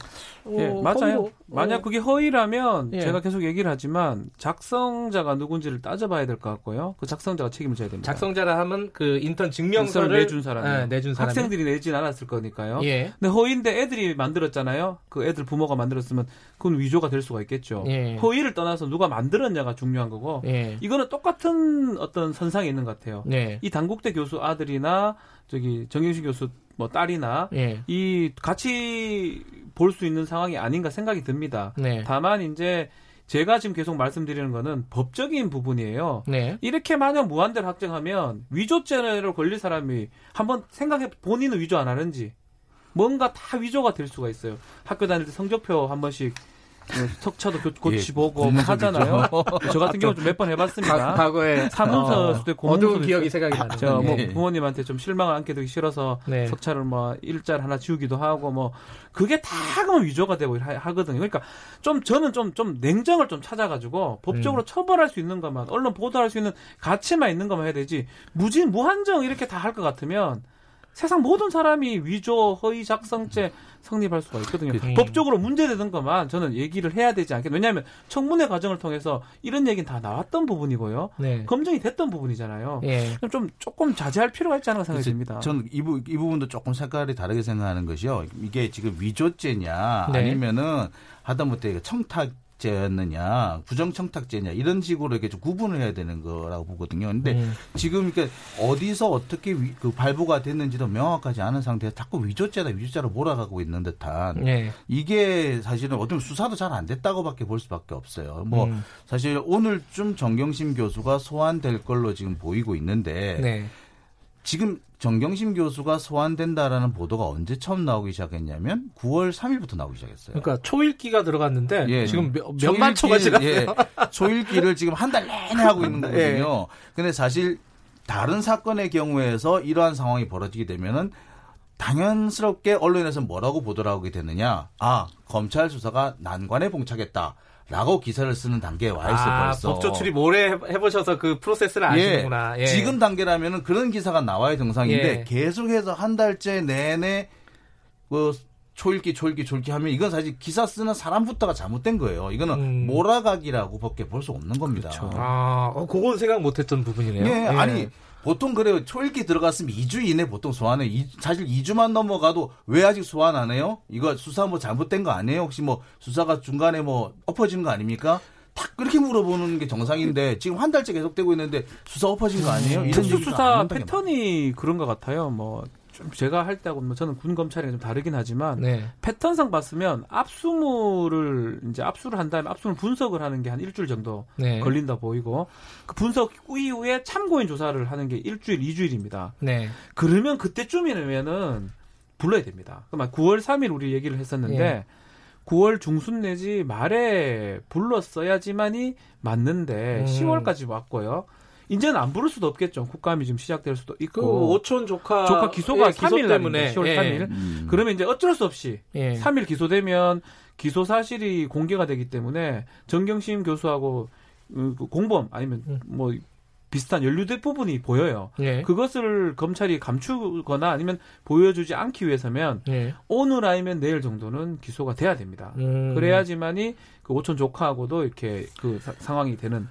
어, 예, 맞아요. 허위로, 만약 어. 그게 허위라면 예. 제가 계속 얘기를 하지만 작성자가 누군지를 따져봐야 될 것 같고요. 그 작성자가 책임을 져야 됩니다. 작성자라 하면 그 인턴 증명서를 내준 사람이 예, 내준 사람 학생들이 내진 않았을 거니까요. 예. 근데 허위인데 애들이 만들었잖아요. 그 애들 부모가 만들었으면 그건 위조가 될 수가 있겠죠. 예. 허위를 떠나서 누가 만들었냐가 중요한 거고 예. 이거는 똑같은 어떤 선상에 있는 것 같아요. 예. 이 단국대 교수 아들이나 저기 정영식 교수 뭐 딸이나 예. 이 같이 볼 수 있는 상황이 아닌가 생각이 듭니다. 네. 다만 이제 제가 지금 계속 말씀드리는 거는 법적인 부분이에요. 네. 이렇게 만약 무한대로 확정하면 위조죄로 걸릴 사람이 한번 생각해 본인은 위조 안 하는지 뭔가 다 위조가 될 수가 있어요. 학교 다닐 때 성적표 한 번씩 뭐 석차도 고치보고 예, 뭐 하잖아요. 저 같은 경우 좀 몇 번 해봤습니다. 과 거에 사문서 어, 때 어두운 기억이 생각이 나요. 저뭐 네. 부모님한테 좀 실망을 안게 되기 싫어서 네. 석차를 뭐 일자를 하나 지우기도 하고 뭐 그게 다 그만 위조가 되고 하, 거든요 그러니까 좀 저는 좀좀 냉정을 좀 찾아가지고 법적으로 음. 처벌할 수 있는 것만 언론 보도할 수 있는 가치만 있는 것만 해야 되지 무지 무한정 이렇게 다 할 것 같으면 세상 모든 사람이 위조, 허위 작성죄 성립할 수가 있거든요. 그, 법적으로 문제되는 것만 저는 얘기를 해야 되지 않겠 왜냐하면 청문회 과정을 통해서 이런 얘기는 다 나왔던 부분이고요. 네. 검증이 됐던 부분이잖아요. 네. 좀 조금 자제할 필요가 있지 않을까 생각이 듭니다. 저는 이, 부, 이 부분도 조금 색깔이 다르게 생각하는 것이요. 이게 지금 위조죄냐 네. 아니면은 하다못해 청탁 청탁죄였느냐, 부정청탁죄냐 이런 식으로 이렇게 좀 구분을 해야 되는 거라고 보거든요. 근데 음. 지금 그러니까 어디서 어떻게 위, 그 발부가 됐는지도 명확하지 않은 상태에서 자꾸 위조죄다 위조죄로 몰아가고 있는 듯한 네. 이게 사실은 어떤 수사도 잘 안 됐다고밖에 볼 수밖에 없어요. 뭐 음. 사실 오늘쯤 정경심 교수가 소환될 걸로 지금 보이고 있는데. 네. 지금 정경심 교수가 소환된다라는 보도가 언제 처음 나오기 시작했냐면 9월 3일부터 나오기 시작했어요. 그러니까 초일기가 들어갔는데 예, 지금 몇, 몇만 초가 지났어요. 예, 초일기를 지금 한 달 내내 하고 있는 거거든요. 예. 근데 사실 다른 사건의 경우에서 이러한 상황이 벌어지게 되면은 당연스럽게 언론에서 뭐라고 보도를 하게 되느냐. 아, 검찰 수사가 난관에 봉착했다. 라고 기사를 쓰는 단계에 와 있어요, 아, 벌써. 법조 출입 오래 해보셔서 그 프로세스를 예, 아시는구나. 예. 지금 단계라면은 그런 기사가 나와야 정상인데 예. 계속해서 한 달째 내내 그 초읽기 초읽기 초읽기 하면 이건 사실 기사 쓰는 사람부터가 잘못된 거예요. 이거는 음. 몰아가기라고 밖에 볼 수 없는 겁니다. 그렇죠. 아, 어, 그건 생각 못했던 부분이네요. 예, 예. 아니 보통 그래요. 초읽기 들어갔으면 2주 이내 보통 소환해. 이, 사실 2주만 넘어가도 왜 아직 소환 안 해요? 이거 수사 뭐 잘못된 거 아니에요? 혹시 뭐 수사가 중간에 뭐 엎어진 거 아닙니까? 딱 그렇게 물어보는 게 정상인데 지금 한 달째 계속되고 있는데 수사 엎어진 거 아니에요? 이런 특수수사 패턴이 그런 것 같아요. 뭐 좀 제가 할 때하고 뭐 저는 군 검찰이랑 좀 다르긴 하지만 네. 패턴상 봤으면 압수물을 이제 압수를 한 다음에 압수물 분석을 하는 게 한 일주일 정도 네. 걸린다 보이고 그 분석 이후에 참고인 조사를 하는 게 일주일, 이주일입니다. 네. 그러면 그때쯤이면은 불러야 됩니다. 그러면 9월 3일 우리 얘기를 했었는데 네. 9월 중순 내지 말에 불렀어야지만이 맞는데 음. 10월까지 왔고요. 이제는 안 부를 수도 없겠죠. 국감이 지금 시작될 수도 있고. 그 오촌 조카 조카 기소가 예, 3일 때문에 10월 예. 3일. 음. 그러면 이제 어쩔 수 없이 예. 3일 기소되면 기소 사실이 공개가 되기 때문에 정경심 교수하고 그 공범 아니면 음. 뭐 비슷한 연루된 부분이 보여요. 예. 그것을 검찰이 감추거나 아니면 보여주지 않기 위해서면 예. 오늘 아니면 내일 정도는 기소가 돼야 됩니다. 음. 그래야지만이 그 오촌 조카하고도 이렇게 그 사, 상황이 되는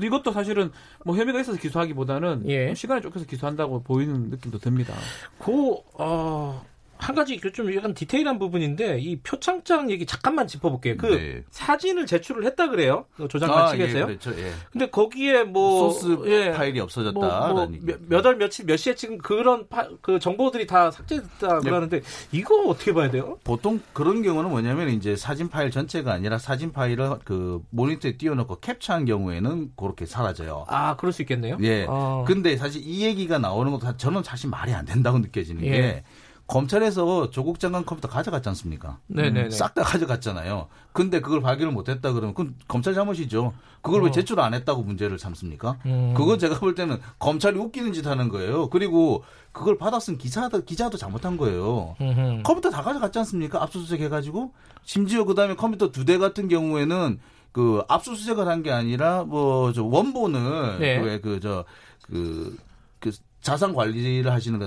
이것도 사실은 뭐 혐의가 있어서 기소하기보다는 예. 시간을 쫓겨서 기소한다고 보이는 느낌도 듭니다. 그, 어, 한 가지 그좀 약간 디테일한 부분인데 이 표창장 얘기 잠깐만 짚어볼게요. 그 네. 사진을 제출을 했다 그래요. 그 조장관 아, 측에서요. 예, 그렇죠. 예. 근데 거기에 뭐 소스 예, 파일이 없어졌다. 뭐, 뭐 몇월 며칠 몇 시에 지금 그런 파, 그 정보들이 다 삭제됐다 네. 그러는데 이거 어떻게 봐야 돼요? 보통 그런 경우는 뭐냐면 이제 사진 파일 전체가 아니라 사진 파일을 그 모니터에 띄워놓고 캡처한 경우에는 그렇게 사라져요. 아 그럴 수 있겠네요. 예. 아. 근데 사실 이 얘기가 나오는 것도 저는 사실 말이 안 된다고 느껴지는 예. 게. 검찰에서 조국 장관 컴퓨터 가져갔지 않습니까? 네네. 싹다 가져갔잖아요. 근데 그걸 발견을 못했다 그러면 그건 검찰 잘못이죠. 그걸 어. 왜 제출 안 했다고 문제를 삼습니까? 음. 그건 제가 볼 때는 검찰이 웃기는 짓 하는 거예요. 그리고 그걸 받았은 기사도 기자도 잘못한 거예요. 음흠. 컴퓨터 다 가져갔지 않습니까? 압수수색 해가지고 심지어 그 다음에 컴퓨터 두 대 같은 경우에는 그 압수수색을 한 게 아니라 뭐 저 원본을 네. 그저그 그, 그 자산 관리를 하시는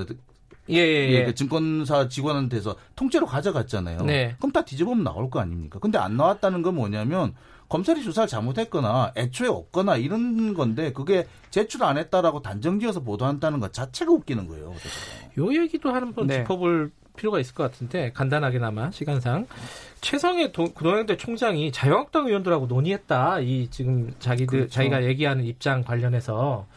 예, 예, 예. 그 증권사 직원한테서 통째로 가져갔잖아요. 네. 그럼 다 뒤져보면 나올 거 아닙니까? 근데 안 나왔다는 건 뭐냐면 검찰이 수사를 잘못했거나 애초에 없거나 이런 건데 그게 제출 안 했다라고 단정지어서 보도한다는 것 자체가 웃기는 거예요. 그래서. 요 얘기도 한번 네. 짚어볼 필요가 있을 것 같은데 간단하게나마 시간상 최성의 동양대 총장이 자유한국당 의원들하고 논의했다. 이 지금 자기들 그렇죠. 자기가 얘기하는 입장 관련해서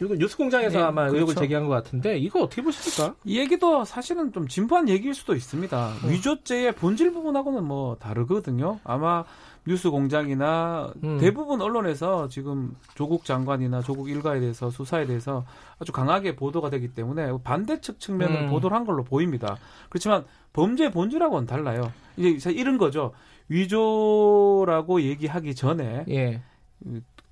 이거 뉴스공장에서 네, 아마 그렇죠. 의혹을 제기한 것 같은데 이거 어떻게 보십니까? 이 얘기도 사실은 좀 진부한 얘기일 수도 있습니다. 어. 위조죄의 본질 부분하고는 뭐 다르거든요. 아마 뉴스공장이나 음. 대부분 언론에서 지금 조국 장관이나 조국 일가에 대해서 수사에 대해서 아주 강하게 보도가 되기 때문에 반대측 측면을 음. 보도를 한 걸로 보입니다. 그렇지만 범죄 본질하고는 달라요. 이제 이런 거죠. 위조라고 얘기하기 전에 예.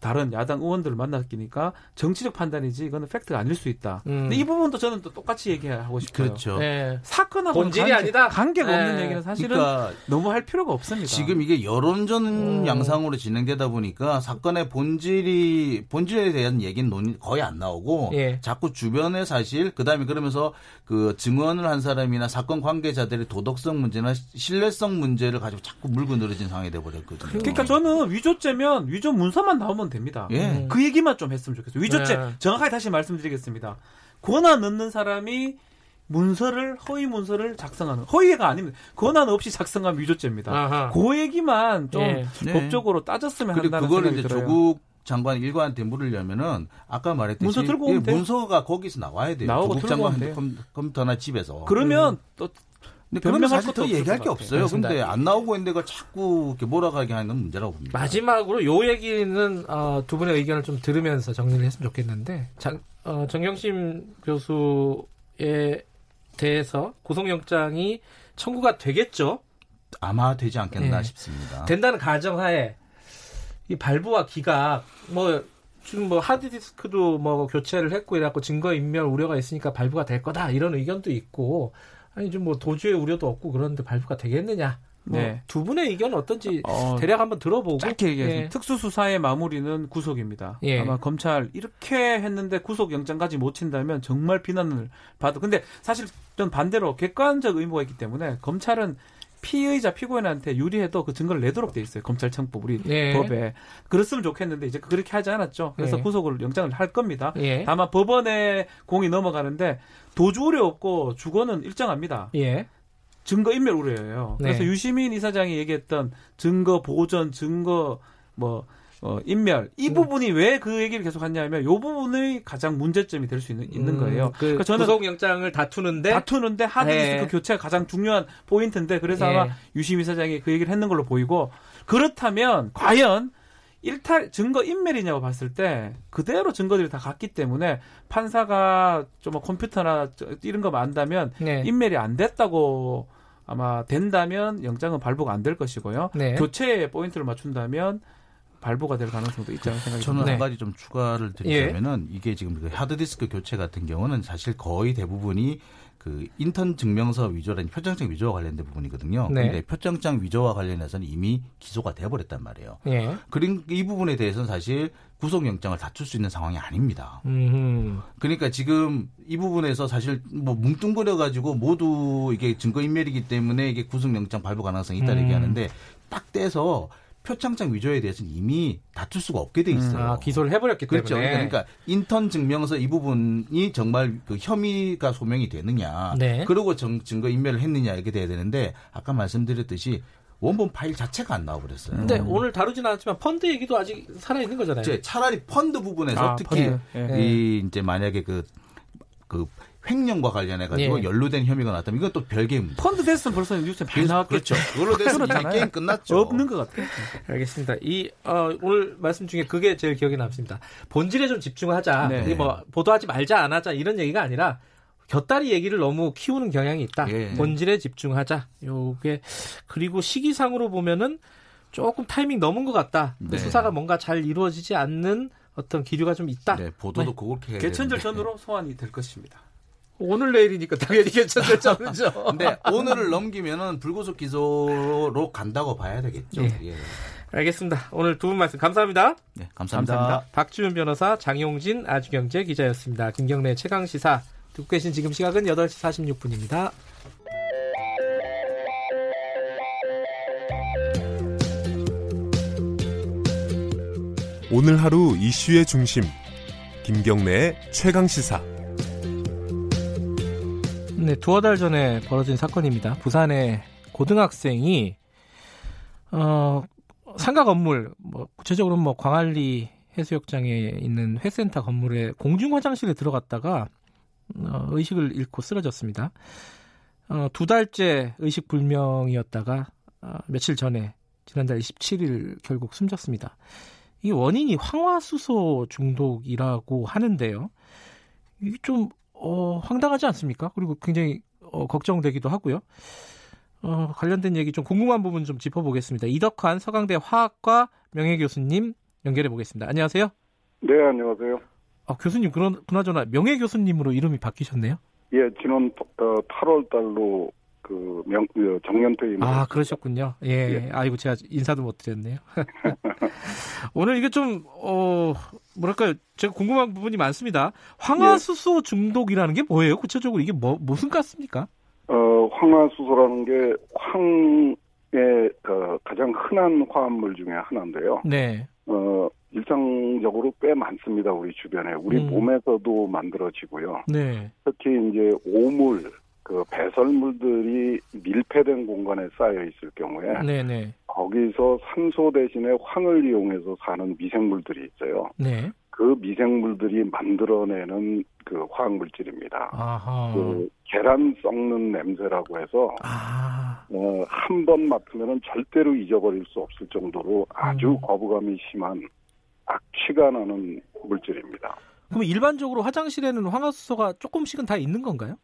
다른 야당 의원들을 만났기니까 정치적 판단이지 이거는 팩트가 아닐 수 있다. 음. 근데 이 부분도 저는 또 똑같이 얘기하고 싶어요. 그렇죠. 네. 사건하고 본질이 관계, 아니다. 관계가 네. 없는 얘기는 사실은 그러니까 너무 할 필요가 없습니다. 지금 이게 여론전 음. 양상으로 진행되다 보니까 사건의 본질이 본질에 대한 얘기는 논의 거의 안 나오고 예. 자꾸 주변의 사실 그다음에 그러면서 그 증언을 한 사람이나 사건 관계자들의 도덕성 문제나 신뢰성 문제를 가지고 자꾸 물고 늘어진 상황이 돼 버렸거든요. 그러니까 저는 위조죄면 위조 문서만 나오면 됩니다. 예. 음. 그 얘기만 좀 했으면 좋겠어요. 위조죄 네. 정확하게 다시 말씀드리겠습니다. 권한 넣는 사람이 문서를 허위 문서를 작성하는 허위가 아닙니다. 권한 없이 작성한 위조죄입니다. 아하. 그 얘기만 좀 예. 법적으로 따졌으면 한다는 그걸 이제 들어요. 조국 장관 일관한테 물으려면은 아까 말했듯이 문서 들고 오면 예, 문서가 거기서 나와야 돼요. 나오고 조국 장관 컴퓨터나 집에서. 그러면 음. 또 근데 그러면 사실 더 얘기할 게 없어요. 근데 안 나오고 있는 걸 자꾸 이렇게 몰아가게 하는 문제라고 봅니다. 마지막으로 요 얘기는 어, 두 분의 의견을 좀 들으면서 정리를 했으면 좋겠는데 장, 어, 정경심 교수에 대해서 구속영장이 청구가 되겠죠? 아마 되지 않겠나 네. 싶습니다. 된다는 가정하에 이 발부와 기각 뭐 지금 뭐 하드디스크도 뭐 교체를 했고 이래갖고 증거 인멸 우려가 있으니까 발부가 될 거다 이런 의견도 있고 아니 좀 뭐 도주의 우려도 없고 그런데 발부가 되겠느냐 뭐 네. 두 분의 의견은 어떤지 어, 대략 한번 들어보고 짧게 얘기해서 예. 특수수사의 마무리는 구속입니다. 예. 아마 검찰 이렇게 했는데 구속영장까지 못 친다면 정말 비난을 받을. 근데 사실 전 반대로 객관적 의무가 있기 때문에 검찰은 피의자 피고인한테 유리해도 그 증거를 내도록 돼 있어요. 검찰청법 우리 예. 법에 그랬으면 좋겠는데 이제 그렇게 하지 않았죠. 그래서 예. 구속을 영장을 할 겁니다. 예. 다만 법원에 공이 넘어가는데 도주 우려 없고 주거는 일정합니다. 예. 증거 인멸 우려예요. 네. 그래서 유시민 이사장이 얘기했던 증거 보존, 증거 뭐 어, 인멸 이 음. 부분이 왜그 얘기를 계속 하냐면 이 부분이 가장 문제점이 될 수 있는, 있는 음, 거예요. 그 그러니까 저는 구속영장을 다투는데 다투는데 하드디스크 네. 교체가 가장 중요한 포인트인데 그래서 네. 아마 유시민 이사장이 그 얘기를 했는 걸로 보이고 그렇다면 과연 일탈 증거 인멸이냐고 봤을 때 그대로 증거들이 다 같기 때문에 판사가 좀뭐 컴퓨터나 이런 거 안다면 네. 인멸이 안 됐다고 아마 된다면 영장은 발부가 안 될 것이고요. 네. 교체에 포인트를 맞춘다면 발부가 될 가능성도 있다는 생각이 저는 듭니다. 한 가지 좀 추가를 드리자면은 예. 이게 지금 그 하드디스크 교체 같은 경우는 사실 거의 대부분이 그 인턴 증명서 위조라는 표창장 위조와 관련된 부분이거든요. 네. 근데 표창장 위조와 관련해서는 이미 기소가 돼 버렸단 말이에요. 예. 그러니까 이 부분에 대해서는 사실 구속영장을 다툴 수 있는 상황이 아닙니다. 음흠. 그러니까 지금 이 부분에서 사실 뭐 뭉뚱그려 가지고 모두 이게 증거인멸이기 때문에 이게 구속영장 발부 가능성이 있다 음. 얘기하는데 딱 떼서 표창장 위조에 대해서는 이미 다툴 수가 없게 돼 있어요. 음, 아, 기소를 해버렸기 그렇죠. 때문에. 그러니까 인턴 증명서 이 부분이 정말 그 혐의가 소명이 되느냐, 네. 그리고 정, 증거 인멸을 했느냐 이렇게 돼야 되는데 아까 말씀드렸듯이 원본 파일 자체가 안 나와버렸어요. 근데 음. 오늘 다루진 않았지만 펀드 얘기도 아직 살아 있는 거잖아요. 차라리 펀드 부분에서 아, 특히 펀드. 예. 이 이제 만약에 그그 그 횡령과 관련해 가지고 예. 연루된 혐의가 나왔다면 이건 또 별개입니다. 펀드 됐으면 벌써 뉴스에 많이 나왔겠죠. 그렇죠. 그걸로 됐으면 게임 끝났죠. 없는 것 같아요. 알겠습니다. 이 어, 오늘 말씀 중에 그게 제일 기억에 남습니다. 본질에 좀 집중하자. 네. 뭐 보도하지 말자 안 하자 이런 얘기가 아니라 곁다리 얘기를 너무 키우는 경향이 있다. 예. 본질에 집중하자. 요게 그리고 시기상으로 보면은 조금 타이밍 넘은 것 같다. 네. 수사가 뭔가 잘 이루어지지 않는 어떤 기류가 좀 있다. 네, 보도도 네. 그렇게 개천절 전으로 소환이 될 것입니다. 오늘 내일이니까 당연히 괜찮을 점이죠. 근데 오늘을 넘기면은 불구속 기소로 간다고 봐야 되겠죠. 네. 예. 알겠습니다. 오늘 두 분 말씀 감사합니다. 네, 감사합니다. 감사합니다. 박주윤 변호사, 장용진 아주경제 기자였습니다. 김경래 최강 시사 듣고 계신 지금 시각은 8시 46분입니다. 오늘 하루 이슈의 중심 김경래의 최강 시사. 네, 두어 달 전에 벌어진 사건입니다. 부산의 고등학생이 어 상가 건물 뭐 구체적으로 뭐 광안리 해수욕장에 있는 회센터 건물에 공중 화장실에 들어갔다가 어, 의식을 잃고 쓰러졌습니다. 어, 두 달째 의식 불명이었다가 어, 며칠 전에 지난달 27일 결국 숨졌습니다. 이 원인이 황화수소 중독이라고 하는데요. 이게 좀 어, 황당하지 않습니까? 그리고 굉장히 어, 걱정되기도 하고요. 어, 관련된 얘기 좀 궁금한 부분 좀 짚어보겠습니다. 이덕환 서강대 화학과 명예교수님 연결해 보겠습니다. 안녕하세요. 네, 안녕하세요. 아, 교수님, 그런, 그나저나 명예 교수님으로 이름이 바뀌셨네요? 예, 지난 어, 8월 달로 그 명, 그 정년 퇴임. 아, 그러셨군요. 예, 예. 아이고, 제가 인사도 못 드렸네요. 오늘 이게 좀, 어, 뭐랄까요. 제가 궁금한 부분이 많습니다. 황화수소 예. 중독이라는 게 뭐예요? 구체적으로 이게 뭐, 무슨 가스입니까? 어, 황화수소라는 게 황의 어, 가장 흔한 화합물 중에 하나인데요. 네. 어, 일상적으로 꽤 많습니다. 우리 주변에. 우리 음. 몸에서도 만들어지고요. 네. 특히 이제 오물, 그 배설물들이 밀폐된 공간에 쌓여 있을 경우에 네네. 거기서 산소 대신에 황을 이용해서 사는 미생물들이 있어요. 네. 그 미생물들이 만들어내는 그 화학 물질입니다. 그 계란 썩는 냄새라고 해서 아. 어, 한 번 맡으면 절대로 잊어버릴 수 없을 정도로 아주 음. 거부감이 심한 악취가 나는 물질입니다. 그럼 일반적으로 화장실에는 황화수소가 조금씩은 다 있는 건가요?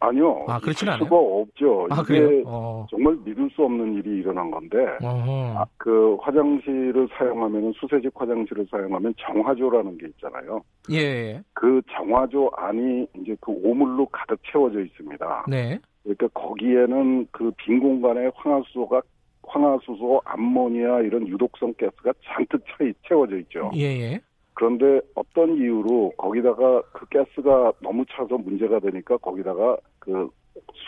아니요. 아, 그렇지는 않아요. 수가 없죠. 아, 이게 어. 정말 믿을 수 없는 일이 일어난 건데, 아, 그 화장실을 사용하면 수세식 화장실을 사용하면 정화조라는 게 있잖아요. 예. 그 정화조 안이 이제 그 오물로 가득 채워져 있습니다. 네. 그러니까 거기에는 그 빈 공간에 황화수소가 황화수소, 암모니아 이런 유독성 가스가 잔뜩 채워져 있죠. 예. 예. 그런데 어떤 이유로 거기다가 그 가스가 너무 차서 문제가 되니까 거기다가 그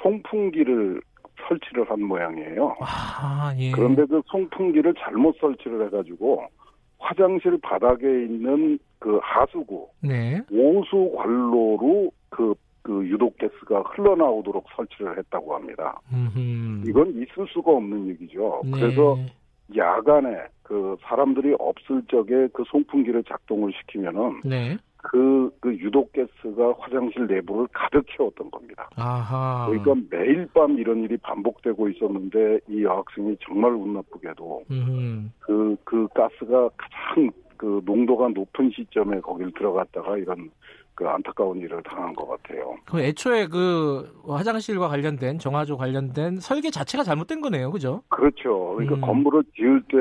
송풍기를 설치를 한 모양이에요. 아, 예. 그런데 그 송풍기를 잘못 설치를 해가지고 화장실 바닥에 있는 그 하수구, 네. 오수 관로로 그, 그 유독 가스가 흘러나오도록 설치를 했다고 합니다. 음흠. 이건 있을 수가 없는 얘기죠. 네. 그래서 야간에 그 사람들이 없을 적에 그 송풍기를 작동을 시키면은 네. 그, 그 유독가스가 화장실 내부를 가득 채웠던 겁니다. 아하. 그러니까 매일 밤 이런 일이 반복되고 있었는데 이 여학생이 정말 운 나쁘게도 음. 그, 그 가스가 가장 그 농도가 높은 시점에 거길 들어갔다가 이런 그 안타까운 일을 당한 것 같아요. 그 애초에 그 화장실과 관련된 정화조 관련된 설계 자체가 잘못된 거네요, 그죠? 그렇죠. 그러니까 음. 건물을 지을 때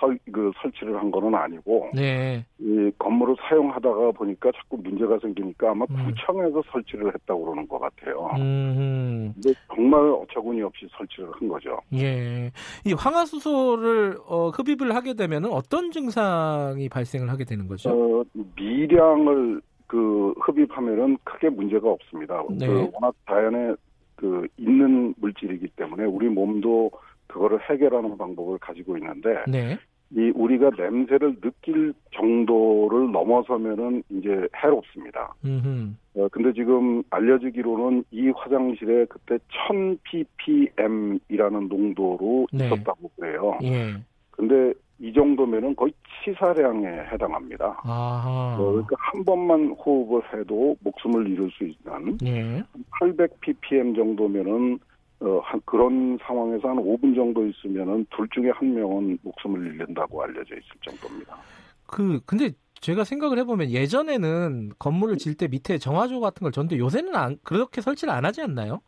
설 그 설치를 한 거는 아니고, 네. 이 건물을 사용하다가 보니까 자꾸 문제가 생기니까 아마 음. 구청에서 설치를 했다고 그러는 것 같아요. 음. 근데 정말 어처구니 없이 설치를 한 거죠. 예. 이 황화수소를 어, 흡입을 하게 되면 어떤 증상이 발생을 하게 되는 거죠? 어, 미량을 그 흡입하면은 크게 문제가 없습니다. 네. 그 워낙 자연에 그 있는 물질이기 때문에 우리 몸도 그거를 해결하는 방법을 가지고 있는데 네. 이 우리가 냄새를 느낄 정도를 넘어서면은 이제 해롭습니다. 어, 근데 지금 알려지기로는 이 화장실에 그때 1000 ppm이라는 농도로 네. 있었다고 그래요. 예. 근데 이 정도면은 거의 치사량에 해당합니다. 아하. 어, 그러니까 한 번만 호흡을 해도 목숨을 잃을 수 있는 예. 800 ppm 정도면은 어, 한 그런 상황에서 한 5분 정도 있으면은 둘 중에 한 명은 목숨을 잃는다고 알려져 있을 정도입니다. 그 근데 제가 생각을 해보면 예전에는 건물을 질 때 밑에 정화조 같은 걸 줬는데 요새는 안, 그렇게 설치를 안 하지 않나요?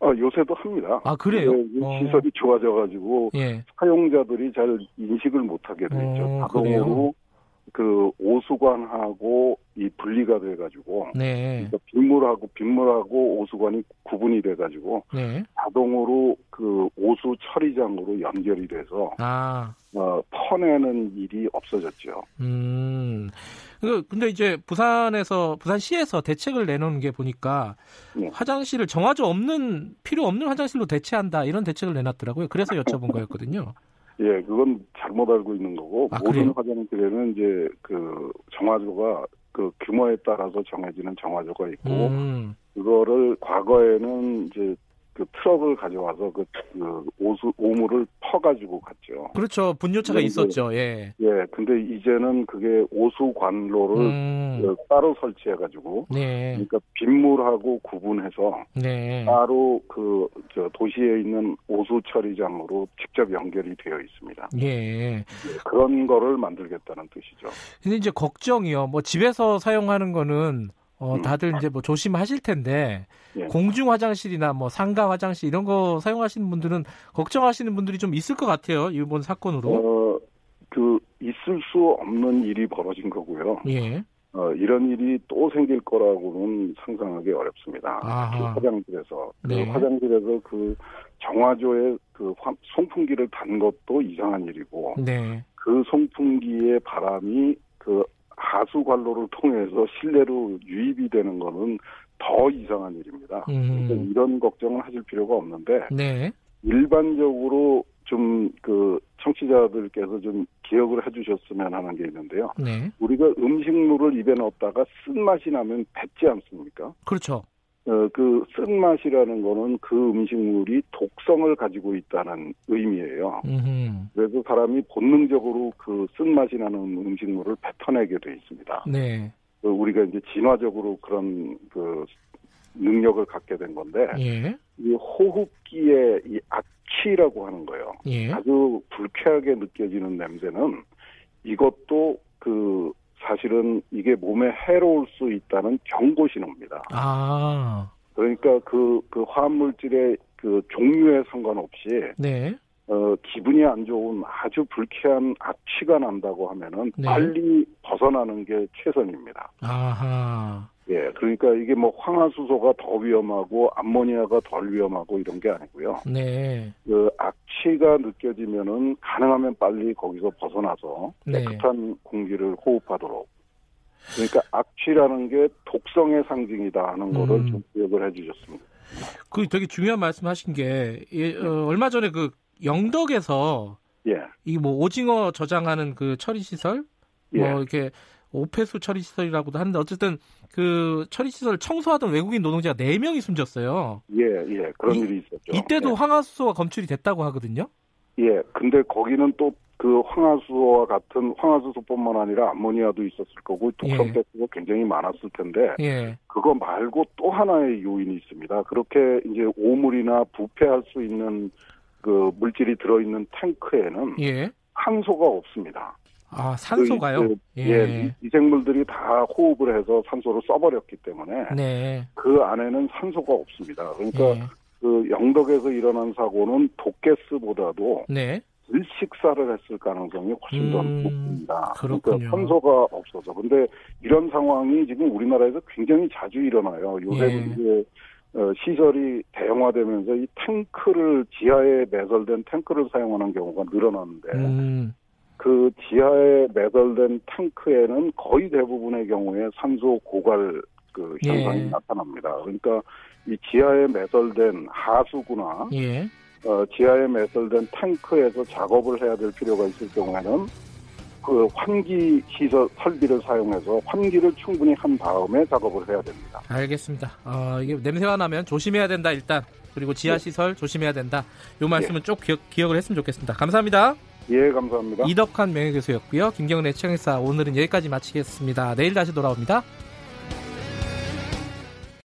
아, 요새도 합니다. 아 그래요? 근데 어. 시설이 좋아져가지고 예. 사용자들이 잘 인식을 못하게 되죠. 어, 자동으로 그래요? 그 오수관하고 이 분리가 돼가지고 네. 그러니까 빗물하고 빗물하고 오수관이 구분이 돼가지고 네. 자동으로 그 오수 처리장으로 연결이 돼서 아. 어, 퍼내는 일이 없어졌죠. 음. 그 근데 이제 부산에서 부산시에서 대책을 내놓은 게 보니까 네. 화장실을 정화조 없는 필요 없는 화장실로 대체한다 이런 대책을 내놨더라고요. 그래서 여쭤본 거였거든요. 예, 그건 잘못 알고 있는 거고 아, 모든 그래요? 화장실에는 이제 그 정화조가 그 규모에 따라서 정해지는 정화조가 있고 음. 그거를 과거에는 이제 그 트럭을 가져와서 그, 그 오수 오물을 퍼가지고 갔죠. 그렇죠. 분뇨차가 네, 있었죠. 예. 예, 근데 이제는 그게 오수 관로를 음. 그 따로 설치해가지고 네. 그러니까 빗물하고 구분해서 네. 따로 그 저 도시에 있는 오수 처리장으로 직접 연결이 되어 있습니다. 예. 예, 그런 거를 만들겠다는 뜻이죠. 근데 이제 걱정이요. 뭐 집에서 사용하는 거는 어 음. 다들 이제 뭐 조심하실 텐데 예. 공중 화장실이나 뭐 상가 화장실 이런 거 사용하시는 분들은 걱정하시는 분들이 좀 있을 것 같아요. 이번 사건으로. 어, 그 있을 수 없는 일이 벌어진 거고요. 예. 어, 이런 일이 또 생길 거라고는 상상하기 어렵습니다. 아하. 그 화장실에서 네. 그 화장실에서 그 정화조에 그 화- 송풍기를 단 것도 이상한 일이고 네. 그 송풍기의 바람이 그 하수 관로를 통해서 실내로 유입이 되는 거는 더 이상한 일입니다. 음. 그러니까 이런 걱정은 하실 필요가 없는데 네. 일반적으로 좀 그 청취자들께서 좀 기억을 해주셨으면 하는 게 있는데요. 네. 우리가 음식물을 입에 넣었다가 쓴 맛이 나면 뱉지 않습니까? 그렇죠. 어, 그 쓴맛이라는 거는 그 음식물이 독성을 가지고 있다는 의미예요. 음. 그래서 사람이 본능적으로 그 쓴맛이 나는 음식물을 뱉어내게 돼 있습니다. 네. 그 우리가 이제 진화적으로 그런 그 능력을 갖게 된 건데 예. 이 호흡기의 이 악취라고 하는 거예요. 예. 아주 불쾌하게 느껴지는 냄새는 이것도 그 사실은 이게 몸에 해로울 수 있다는 경고 신호입니다. 아. 그 그러니까 그, 그 화합물질의 그 종류에 상관없이 네. 어, 기분이 안 좋은 아주 불쾌한 악취가 난다고 하면은 네. 빨리 벗어나는 게 최선입니다. 아하. 예, 그러니까 이게 뭐 황화수소가 더 위험하고 암모니아가 덜 위험하고 이런 게 아니고요. 네. 그 악취가 느껴지면은 가능하면 빨리 거기서 벗어나서 네. 깨끗한 공기를 호흡하도록. 그러니까 악취라는 게 독성의 상징이다 하는 거를 음. 좀 기억을 해주셨습니다. 그 되게 중요한 말씀하신 게 예, 어, 얼마 전에 그 영덕에서 예. 이 뭐 오징어 저장하는 그 처리 시설 뭐 예. 이렇게 오폐수 처리 시설이라고도 하는데 어쨌든 그 처리 시설 청소하던 외국인 노동자가 4명이 숨졌어요. 예, 예. 그런 이, 일이 있었죠. 이때도 예. 황화수소가 검출이 됐다고 하거든요. 예. 근데 거기는 또 그 황화수소와 같은 황화수소뿐만 아니라 암모니아도 있었을 거고 독성 예. 가스가 굉장히 많았을 텐데 예. 그거 말고 또 하나의 요인이 있습니다. 그렇게 이제 오물이나 부패할 수 있는 그 물질이 들어있는 탱크에는 예. 산소가 없습니다. 아 산소가요? 그, 예. 예. 미생물들이 다 호흡을 해서 산소를 써버렸기 때문에 네. 그 안에는 산소가 없습니다. 그러니까 예. 그 영덕에서 일어난 사고는 독가스보다도 네. 질식사를 했을 가능성이 훨씬 더 음, 높습니다. 그러니까 산소가 없어서. 근데 이런 상황이 지금 우리나라에서 굉장히 자주 일어나요. 요새 예. 이제 어, 시설이 대형화되면서 이 탱크를 지하에 매설된 탱크를 사용하는 경우가 늘어났는데 음. 그 지하에 매설된 탱크에는 거의 대부분의 경우에 산소 고갈 그 현상이 예. 나타납니다. 그러니까 이 지하에 매설된 하수구나 예. 어, 지하에 매설된 탱크에서 작업을 해야 될 필요가 있을 경우에는 그 환기 시설 설비를 사용해서 환기를 충분히 한 다음에 작업을 해야 됩니다. 알겠습니다. 어, 이게 냄새가 나면 조심해야 된다 일단 그리고 지하 네. 시설 네. 조심해야 된다. 요 말씀은 네. 쭉 기억, 기억을 했으면 좋겠습니다. 감사합니다. 예, 감사합니다. 이덕환 명예교수였고요. 김경래 최강사 오늘은 여기까지 마치겠습니다. 내일 다시 돌아옵니다.